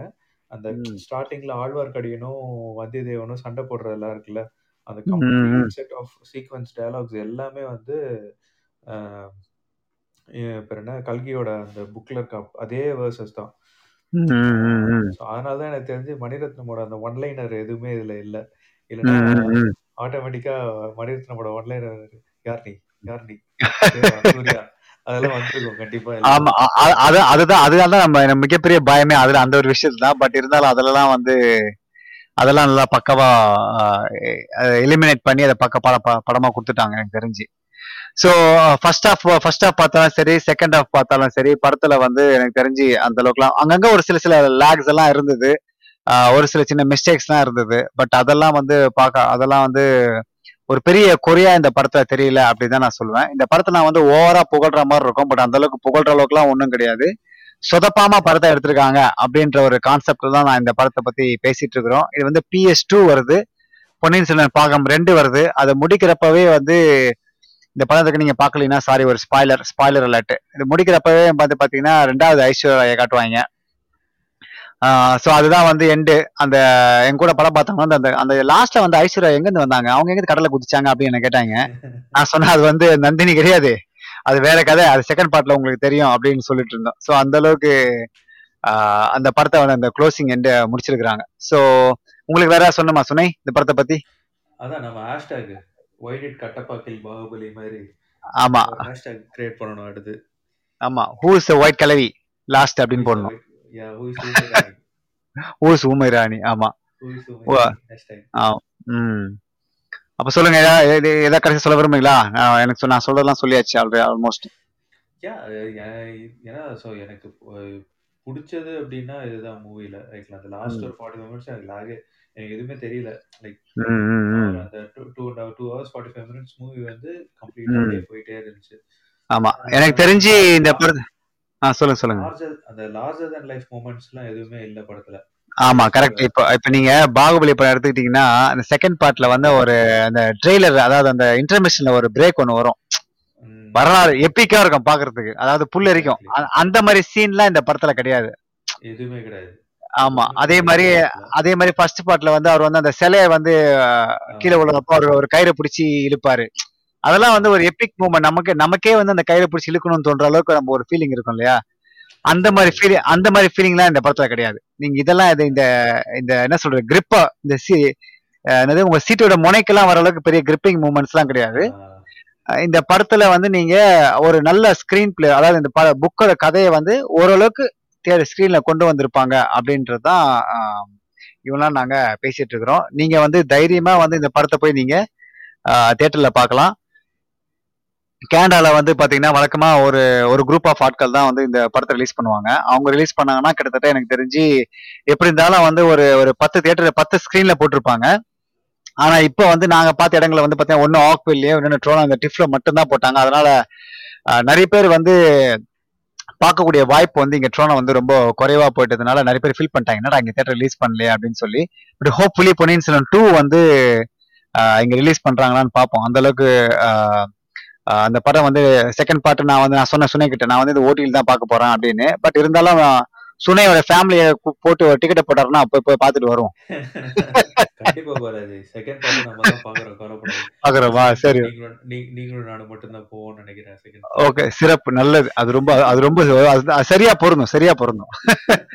அந்த ம். ஸ்டார்டிங்ல ஆழ்வார்க்கடியனும் வந்தியத்தேவனும் சண்டை போடுறதெல்லாம் இருக்குல்ல அந்த complete set of sequence dialogues எல்லாமே வந்து பேர் என்ன? கல்கியோட அந்த புக்ல இருக்க அதே வேர்சஸ் தான். அதனால தான் எனக்கு தெரிஞ்சு மணிரத்னமோட அந்த ஒன்லைனர் எதுவுமே இதுல இல்லை. இல்லைன்னா ஆட்டோமேட்டிக்கா மணிரத்னமோட ஒன்லைனர் யார் நீ? யார் நீ? சூர்யா அதெல்லாம் வந்திருக்கும் கண்டிப்பா ஆமா எல்லாமே அ- அ- அது அதுதான் அதுதான் தான் நம்ம மிகப்பெரிய பயமே அதுல அந்த ஒரு விஷயத்துல தான். பட் இருந்தாலும் அதெல்லாம் வந்து அதெல்லாம் நல்லா பக்கவா எலிமினேட் பண்ணி அதை பக்க பட படமா கொடுத்துட்டாங்க எனக்கு தெரிஞ்சு. So first half first half பார்த்தாலும் சரி செகண்ட் ஹாஃப் பார்த்தாலும் சரி படத்துல வந்து எனக்கு தெரிஞ்சு அந்த அளவுக்குலாம் அங்கங்க ஒரு சில சில லேக்ஸ் எல்லாம் இருந்தது. ஒரு சில சின்ன மிஸ்டேக்ஸ்லாம் இருந்தது. பட் அதெல்லாம் வந்து பார்க்க அதெல்லாம் வந்து ஒரு பெரிய குறையா இந்த படத்துல தெரியல அப்படிதான் நான் சொல்லுவேன். இந்த படத்தை நான் வந்து ஓவரா புகழ்ற மாதிரி இருக்கும். பட் அந்த அளவுக்கு புகழ்ற அளவுக்குலாம் ஒன்றும் கிடையாது. சொதப்பாம படத்தை எடுத்திருக்காங்க அப்படின்ற ஒரு கான்செப்ட்ல தான் நான் இந்த படத்தை பத்தி பேசிட்டு இருக்கிறோம். இது வந்து பிஎஸ் டூ வருது. பொன்னியின் செல்வன் பாகம் ரெண்டு வருது. அதை முடிக்கிறப்பவே வந்து இந்த படத்துக்கு நீங்க பார்க்கலீங்கன்னா சாரி ஒரு ஸ்பாய்லர் ஸ்பாய்லர் அலர்ட் இது முடிக்கிறப்பவே பார்த்து பாத்தீங்கன்னா ரெண்டாவது ஐஸ்வர்யா காட்டுவாங்க. ஸோ அதுதான் வந்து எண்டு அந்த என் கூட படம் பார்த்தவங்க வந்து அந்த அந்த லாஸ்ட்ல வந்து ஐஸ்வர்யா எங்கேருந்து வந்தாங்க? அவங்க எங்க கடலை குதிச்சாங்க அப்படின்னு என்ன கேட்டாங்க. நான் சொன்னேன் அது வந்து நந்தினி கிடையாது. அது வேற கதை அது செகண்ட் பார்ட்ல உங்களுக்கு தெரியும் அப்படின்னு சொல்லிட்டு இருந்தோம். ஸோ அந்த அளவுக்கு அந்த படத்தை வந்து அந்த க்ளோசிங் எண்டு முடிச்சிருக்கிறாங்க. ஸோ உங்களுக்கு வேற சொன்னமா சுனை இந்த படத்தை பத்தி? அதான் நம்ம ஹேஷ்டேக் ஒயிட் கட்டப்பாக்கில் பாகுபலி மாதிரி ஆமா. ஹேஷ்டேக் கிரியேட் பண்ணணும் அடுத்து. ஆமா. ஹூ இஸ் ஒயிட் கலவி லாஸ்ட் அப்படின்னு போடணும். இஸ் ஊமை ராணி ஆமா. ஹூ இஸ் ஓ, ஊமராணி ஹேஷ்டேக் ஆ, ம். அப்ப சொல்லுங்க ஏதாவது எதாவது கடைசி சொல்ல விரும்புறீங்களா? நான் எனக்கு நான் சொல்றதெல்லாம் சொல்லியாச்சு ஆல்ரெடி ஆல்மோஸ்ட் யா ஏன்னா ஸோ எனக்கு பிடிச்சது அப்படின்னா இதுதான் மூவில ரைட்ல அந்த லாஸ்ட் ஒரு ஃபார்ட்டி மினிட்ஸ் எனக்கு லாகே எனக்கு எதுவுமே தெரியல. லைக் அந்த two two two hours forty five minutes movie வந்து கம்ப்ளீட்டா போயிட்டே இருந்துச்சு. ஆமா. எனக்கு தெரிஞ்சு இந்த படத்து ஆ சொல்லுங்க சொல்லுங்க. அந்த லார்ஜர் தன் லைஃப் மூமெண்ட்ஸ்லாம் எதுவுமே இல்ல படத்துல. ஆமா கரெக்ட் இப்போ இப்ப நீங்க பாகுபலி படம் எடுத்துக்கிட்டீங்கன்னா அந்த செகண்ட் பார்ட்ல வந்து ஒரு அந்த ட்ரெய்லர் அதாவது அந்த இன்டர்மிஷன்ல ஒரு பிரேக் ஒன்று வரும். வரலாறு எப்பிக்கா இருக்கும் பாக்குறதுக்கு. அதாவது புல்லரிக்கும் அ- அந்த மாதிரி சீன்லாம் இந்த படத்துல கிடையாது. எதுவுமே கிடையாது. ஆமா அதே மாதிரி. அதே மாதிரி ஃபர்ஸ்ட் பார்ட்ல வந்து அவர் வந்து அந்த சிலையை வந்து கீழே விழுறப்போ அவர் ஒரு கயிறை பிடிச்சி இழுப்பாரு. அதெல்லாம் வந்து ஒரு எபிக் மூமெண்ட் நமக்கு நமக்கே வந்து அந்த கயிறை பிடிச்சி இழுக்கணும்னு தோன்ற அளவுக்கு நம்ம ஒரு ஃபீலிங் இருக்கும் இல்லையா? அந்த மாதிரி ஃபீலிங் அந்த மாதிரி ஃபீலிங்லாம் இந்த படத்துல கிடையாது. நீங்க இதெல்லாம் இது இந்த இந்த என்ன சொல்றது கிரிப்பா இந்த சி என்னது உங்க சீட்டோட முனைக்கெல்லாம் வர அளவுக்கு பெரிய கிரிப்பிங் மூமெண்ட்ஸ்லாம் கிடையாது. இந்த படத்துல வந்து நீங்க ஒரு நல்ல ஸ்கிரீன் பிளே அதாவது இந்த புக்கோட கதையை வந்து ஓரளவுக்கு ஸ்கிரீன்ல கொண்டு வந்திருப்பாங்க அப்படின்றது தான் இவெல்லாம் நாங்க பேசிட்டு இருக்கிறோம். நீங்க வந்து தைரியமா வந்து இந்த படத்தை போய் நீங்க தியேட்டர்ல பார்க்கலாம். கேனடால வந்து பாத்தீங்கன்னா வழக்கமா ஒரு ஒரு குரூப் ஆஃப் ஆட்கள் தான் வந்து இந்த படத்தை ரிலீஸ் பண்ணுவாங்க. அவங்க ரிலீஸ் பண்ணாங்கன்னா கிட்டத்தட்ட எனக்கு தெரிஞ்சு எப்படி இருந்தாலும் வந்து ஒரு ஒரு பத்து தியேட்டர் பத்து ஸ்கிரீன்ல போட்டிருப்பாங்க. ஆனா இப்போ வந்து நாங்க பார்த்த இடங்களை வந்து பாத்தீங்கன்னா ஒன்னும் இல்லையோ இன்னொன்னு ட்ரோன் அந்த டிஃப்ல மட்டும்தான் போட்டாங்க. அதனால நிறைய பேர் வந்து பார்க்கக்கூடிய வாய்ப்பு வந்து இங்க ட்ரோனை வந்து ரொம்ப குறைவா போயிட்டதுனால நிறைய பேர் ஃபீல் பண்ணிட்டாங்க. என்னடா இங்க தேட்டர் ரிலீஸ் பண்ணலையே அப்படின்னு சொல்லி. But hopefully Ponniyin Selvan two வந்து இங்கே இங்க ரிலீஸ் பண்றாங்களான்னு பார்ப்போம். அந்த அளவுக்கு அந்த படம் வந்து செகண்ட் பார்ட் நான் வந்து நான் சொன்ன சுனை கிட்ட நான் வந்து இந்த ஓடியில் தான் பார்க்க போறேன் அப்படின்னு. பட் இருந்தாலும் சுனையோட ஃபேமிலியை போட்டு ஒரு டிக்கெட்டை போட்டாருன்னா அப்போ போய் பார்த்துட்டு தான் பாக்குறோம் சரி. ஓகே சிறப்பு நல்லது. அது ரொம்ப அது ரொம்ப சரியா பொருந்தும் சரியா பொருந்தும்.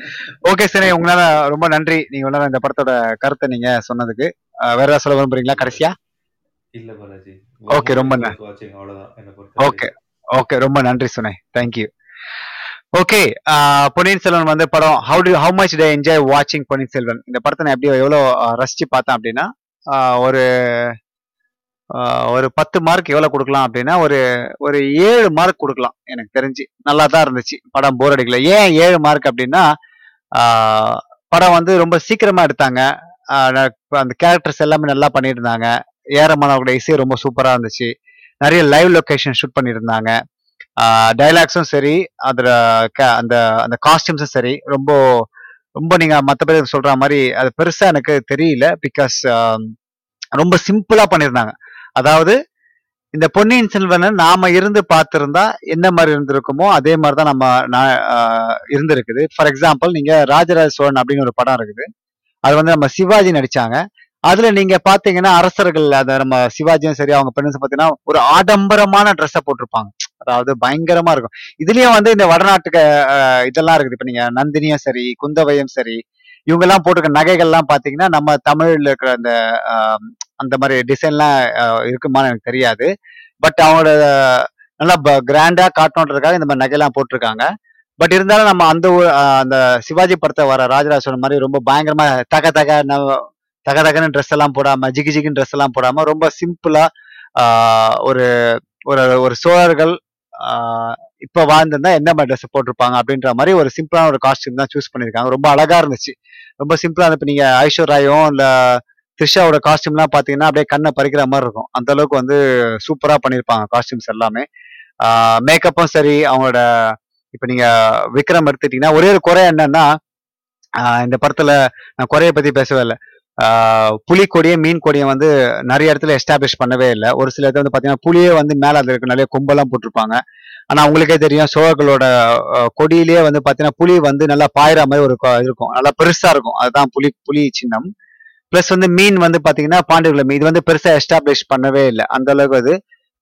ஓகே சரி உங்களால ரொம்ப நன்றி. நீங்க உங்களால இந்த படத்தோட கருத்தை நீங்க சொன்னதுக்கு. வேற ஏதாவது சொல்ல விரும்புறீங்களா கடைசியா? இல்ல பாலாஜி. Okay, ரொம்ப ஓகே ஓகே ரொம்ப நன்றி சுனை. Thank you okay Ponniyin Selvan வந்து படம் how do how much they enjoy வாட்சிங் பொன்னியின் செல்வன்? இந்த படத்தை நான் எப்படி எவ்வளோ ரசிச்சு பார்த்தேன் அப்படின்னா ஒரு ஒரு பத்து மார்க் எவ்வளவு கொடுக்கலாம் அப்படின்னா ஒரு ஒரு ஏழு மார்க் கொடுக்கலாம். எனக்கு தெரிஞ்சு. நல்லா தான் இருந்துச்சு. படம் போர் அடிக்கல. ஏன் ஏழு மார்க் அப்படின்னா படம் வந்து ரொம்ப சீக்கிரமா எடுத்தாங்க. அந்த கேரக்டர்ஸ் எல்லாமே நல்லா பண்ணியிருந்தாங்க. ஏரமானவரோட இசை ரொம்ப சூப்பரா இருந்துச்சு. நிறைய லைவ் லொக்கேஷன் ஷூட் பண்ணியிருந்தாங்க. டைலாக்ஸும் சரி அதில் க- அந்த அந்த காஸ்டியூம்ஸும் சரி ரொம்ப ரொம்ப நீங்க மற்ற பேர் சொல்ற மாதிரி அது பெருசா எனக்கு தெரியல பிகாஸ் ரொம்ப சிம்பிளா பண்ணியிருந்தாங்க. அதாவது இந்த பொன்னியின் செல்வனை நாம இருந்து பார்த்திருந்தா என்ன மாதிரி இருந்திருக்குமோ அதே மாதிரி தான் நம்ம இருந்திருக்குது. ஃபார் எக்ஸாம்பிள் நீங்க ராஜராஜ சோழன் அப்படின்னு ஒரு படம் இருக்குது. அது வந்து நம்ம சிவாஜி நடிச்சாங்க. அதுல நீங்க பாத்தீங்கன்னா அரசர்கள் அத நம்ம சிவாஜியும் சரி அவங்க பெண்ணும் பாத்தீங்கன்னா ஒரு ஆடம்பரமான ட்ரெஸ்ஸை போட்டிருப்பாங்க. அதாவது பயங்கரமா இருக்கும். இதுலயும் வந்து இந்த வடநாட்டுக்கு இதெல்லாம் இருக்குது. இப்ப நீங்க நந்தினியும் சரி குந்தவையும் சரி இவங்க எல்லாம் போட்டிருக்க நகைகள்லாம் பாத்தீங்கன்னா நம்ம தமிழ்ல இருக்கிற அந்த அந்த மாதிரி டிசைன்லாம் இருக்குமான்னு எனக்கு தெரியாது. பட் அவங்களோட நல்லா கிராண்டா காட்டணுன்றதுக்காக இந்த மாதிரி நகையெல்லாம் போட்டிருக்காங்க. பட் இருந்தாலும் நம்ம அந்த அந்த சிவாஜி படத்தை வர ராஜராஜ சோழன் மாதிரி ரொம்ப பயங்கரமா தக தக ந- தக தகன்னு ட்ரெஸ் எல்லாம் போடாம ஜிகி ஜிகின்னு ட்ரெஸ் எல்லாம் போடாம ரொம்ப சிம்பிளா ஒரு ஒரு ஒரு சோழர்கள் இப்ப வாழ்ந்திருந்தா என்ன மாதிரி ட்ரெஸ் போட்டிருப்பாங்க அப்படின்ற மாதிரி ஒரு சிம்பிளான ஒரு காஸ்டியூம் தான் சூஸ் பண்ணிருக்காங்க ரொம்ப அழகா இருந்துச்சு. ரொம்ப சிம்பிளா இப்ப நீங்க ஐஸ்வர்யாயும் இல்ல த்ரிஷாவோட காஸ்டியூம்லாம் பாத்தீங்கன்னா அப்படியே கண்ணை பறிக்கிற மாதிரி இருக்கும். அந்த அளவுக்கு வந்து சூப்பரா பண்ணிருப்பாங்க காஸ்டியூம்ஸ் எல்லாமே. மேக்கப்பும் சரி அவங்களோட இப்ப நீங்க விக்ரம் எடுத்துட்டீங்கன்னா ஒரே ஒரு குறை என்னன்னா இந்த படத்துல நான் குறைய பத்தி பேசவே இல்லை. புலி கொடியை மீன் கொடியை வந்து நிறைய இடத்துல எஸ்டாப்ளிஷ் பண்ணவே இல்லை. ஒரு சில இடத்துல வந்து பார்த்தீங்கன்னா புலியே வந்து மேலே அதில் இருக்க நிறைய கொம்பெல்லாம் போட்டிருப்பாங்க. ஆனால் உங்களுக்கே தெரியும் சோழர்களோட கொடியிலேயே வந்து பார்த்தீங்கன்னா புலி வந்து நல்லா பாயிற மாதிரி ஒரு இருக்கும். நல்லா பெருசாக இருக்கும். அதுதான் புலி புலி சின்னம். ப்ளஸ் வந்து மீன் வந்து பார்த்தீங்கன்னா பாண்டியர்குல மீன். இது வந்து பெருசாக எஸ்டாப்ளிஷ் பண்ணவே இல்லை. அந்த அளவுக்கு அது.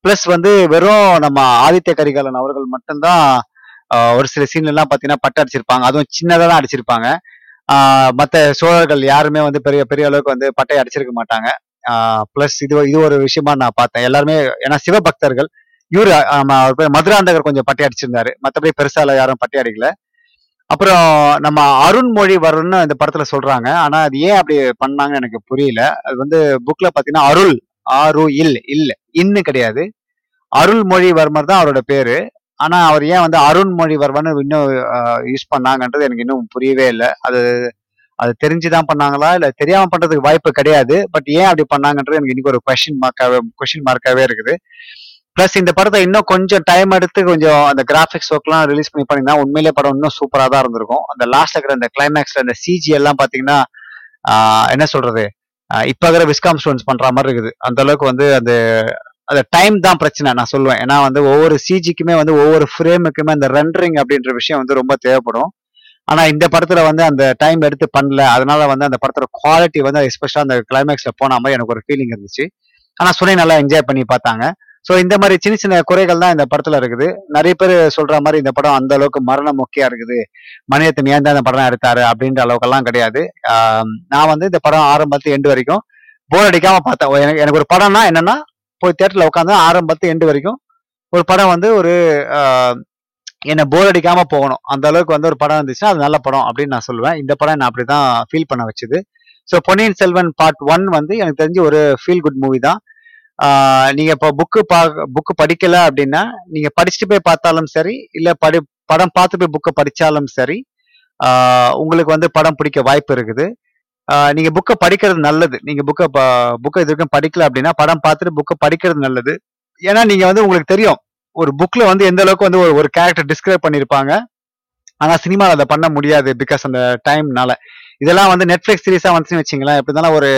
ப்ளஸ் வந்து வெறும் நம்ம ஆதித்ய கரிகாலன் அவர்கள் மட்டும்தான் ஒரு சில சீன்ல எல்லாம் பட்டு அடிச்சிருப்பாங்க. அதுவும் சின்னதாக தான் அடிச்சிருப்பாங்க. மற்ற சோழர்கள் யாருமே வந்து பெரிய பெரிய அளவுக்கு வந்து பட்டை அடிச்சிருக்க மாட்டாங்க. பிளஸ் இது இது ஒரு விஷயமா நான் பார்த்தேன். எல்லாருமே ஏன்னா சிவபக்தர்கள் இவர் அவர் பேர் மதுராந்தகர் கொஞ்சம் பட்டை அடிச்சிருந்தாரு. மற்றபடி பெருசால யாரும் பட்டை அடிக்கல. அப்புறம் நம்ம அருண்மொழிவர்மன்னு இந்த படத்துல சொல்றாங்க. ஆனா அது ஏன் அப்படி பண்ணாங்கன்னு எனக்கு புரியல. அது வந்து புக்ல பாத்தீங்கன்னா அருள் ஆரு இல் இல்ல இன்னு கிடையாது. அருள்மொழிவர்மர் தான் அவரோட பேரு. ஆனால் அவர் ஏன் வந்து அருண்மொழிவர்மன் இன்னும் யூஸ் பண்ணாங்கன்றது எனக்கு இன்னும் புரியவே இல்லை. அது அது தெரிஞ்சுதான் பண்ணாங்களா? இல்லை தெரியாமல் பண்ணுறதுக்கு வாய்ப்பு கிடையாது. பட் ஏன் அப்படி பண்ணாங்கன்றது எனக்கு இன்னைக்கு ஒரு கொஷின் மார்க்காகவே கொஷின் மார்க்காகவே இருக்குது. ப்ளஸ் இந்த படத்தை இன்னும் கொஞ்சம் டைம் எடுத்து கொஞ்சம் அந்த கிராஃபிக்ஸ் ஒர்க்லாம் ரிலீஸ் பண்ணி பண்ணிங்கன்னா உண்மையிலே படம் இன்னும் சூப்பராக தான் இருந்திருக்கும். அந்த லாஸ்ட்ல இருக்கிற அந்த கிளைமேக்ஸ்ல அந்த சிஜி எல்லாம் பார்த்தீங்கன்னா என்ன சொல்றது? இப்போ இருக்கிற விஸ்காம் ஸ்டோன்ஸ் பண்ற மாதிரி இருக்குது. அந்த அளவுக்கு வந்து அந்த அந்த டைம் தான் பிரச்சனை நான் சொல்லுவேன். ஏன்னா வந்து ஒவ்வொரு சிஜிக்குமே வந்து ஒவ்வொரு ஃப்ரேமுக்குமே அந்த ரெண்டரிங் அப்படின்ற விஷயம் வந்து ரொம்ப தேவைப்படும். ஆனா இந்த படத்துல வந்து அந்த டைம் எடுத்து பண்ணல. அதனால வந்து அந்த படத்தோட குவாலிட்டி வந்து எஸ்பெஷலா அந்த கிளைமேக்ஸ்ல போன மாதிரி எனக்கு ஒரு ஃபீலிங் இருந்துச்சு. ஆனா சுனை நல்லா என்ஜாய் பண்ணி பார்த்தாங்க. சோ இந்த மாதிரி சின்ன சின்ன குறைகள் தான் இந்த படத்துல இருக்குது. நிறைய பேர் சொல்ற மாதிரி இந்த படம் அந்த அளவுக்கு மரணம் முக்கியம் இருக்குது. மணியத்தன் ஏன் தான் இந்த படம் எடுத்தாரு அப்படின்ற அளவுக்கெல்லாம் கிடையாது. நான் வந்து இந்த படம் ஆரம்பத்து எண்டு வரைக்கும் போர் அடிக்காம பார்த்தேன். எனக்கு எனக்கு ஒரு படம்னா என்னன்னா போய் தேட்டரில் உட்காந்து ஆரம்பத்து எண்டு வரைக்கும் ஒரு படம் வந்து ஒரு என்னை போர் அடிக்காம போகணும். அந்த அளவுக்கு வந்து ஒரு படம் இருந்துச்சுன்னா அது நல்ல படம் அப்படின்னு நான் சொல்லுவேன். இந்த படம் நான் அப்படி தான் ஃபீல் பண்ண வச்சுது. So Ponniyin Selvan part one வந்து எனக்கு தெரிஞ்சு ஒரு ஃபீல் குட் மூவி தான். நீங்கள் நீங்க இப்போ புக்கு பா புக்கு படிக்கல அப்படின்னா நீங்க படிச்சுட்டு போய் பார்த்தாலும் சரி இல்ல படி படம் பார்த்து போய் புக்கை படிச்சாலும் சரி உங்களுக்கு வந்து படம் பிடிக்க வாய்ப்பு இருக்குது. நீங்க புக்கை படிக்கிறது நல்லது. நீங்க புக்கை புக்கை இது வரைக்கும் படிக்கல அப்படின்னா படம் பார்த்துட்டு புக்கை படிக்கிறது நல்லது. ஏன்னா நீங்க வந்து உங்களுக்கு தெரியும். ஒரு புக்ல வந்து எந்த அளவுக்கு வந்து ஒரு ஒரு கேரக்டர் டிஸ்கிரைப் பண்ணியிருப்பாங்க ஆனா சினிமாவில் அதை பண்ண முடியாது பிகாஸ் அந்த டைம்னால இதெல்லாம் வந்து நெட்ஃபிளிக்ஸ் சீரீஸா வந்துச்சுன்னு வச்சுங்களேன். எப்படி இருந்தாலும் ஒரு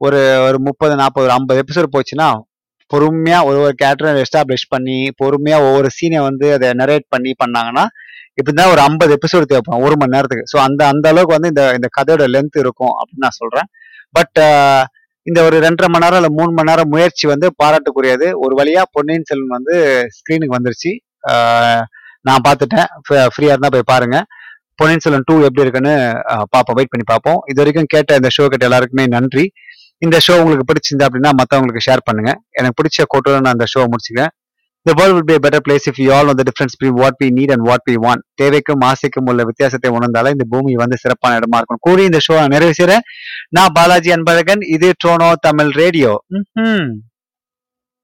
ஒரு ஒரு முப்பது நாற்பது ஒரு ஐம்பது எபிசோட் போச்சுன்னா பொறுமையா ஒரு ஒரு கேரக்டரை எஸ்டாப்ளிஷ் பண்ணி பொறுமையா ஒவ்வொரு சீனை வந்து அதை நரேட் பண்ணி பண்ணாங்கன்னா இப்படிதான் ஒரு ஐம்பது எபிசோடு தேவைப்படும் ஒரு மணி நேரத்துக்கு. ஸோ அந்த அந்த அளவுக்கு வந்து இந்த இந்த கதையோட லென்த் இருக்கும் அப்படின்னு நான் சொல்றேன். பட் இந்த ஒரு ரெண்டரை மணி நேரம் இல்லை மூணு மணி நேரம் முயற்சி வந்து பாராட்டுக்குரியது. ஒரு வழியா பொன்னியின் செல்வன் வந்து ஸ்க்ரீனுக்கு வந்துருச்சு. நான் பார்த்துட்டேன். ஃப்ரீயா இருந்தா போய் பாருங்க. பொன்னியின் செல்வன் டூ எப்படி இருக்குன்னு பார்ப்போம் வெயிட் பண்ணி பார்ப்போம் இது வரைக்கும் கேட்ட இந்த ஷோ கேட்ட எல்லாருக்குமே நன்றி. இந்த ஷோ உங்களுக்கு பிடிச்சிருந்தா அப்படின்னா மற்றவங்களுக்கு ஷேர் பண்ணுங்க. எனக்கு பிடிச்ச கோட்டோட நான் அந்த ஷோ முடிச்சுக்கிறேன். The world would be a better place if you all know the difference between what we need and what we want. தேவைக்கும் ஆசைக்கும் உள்ள வித்தியாசத்தை உணர்ந்தாலே இந்த பூமி வந்து சிறப்பான இடமா இருக்கும். கூறி இந்த ஷோ நிறைவு செய்யறேன் நான் பாலாஜி அன்பழகன் இது ட்ரோனோ தமிழ் ரேடியோ ம்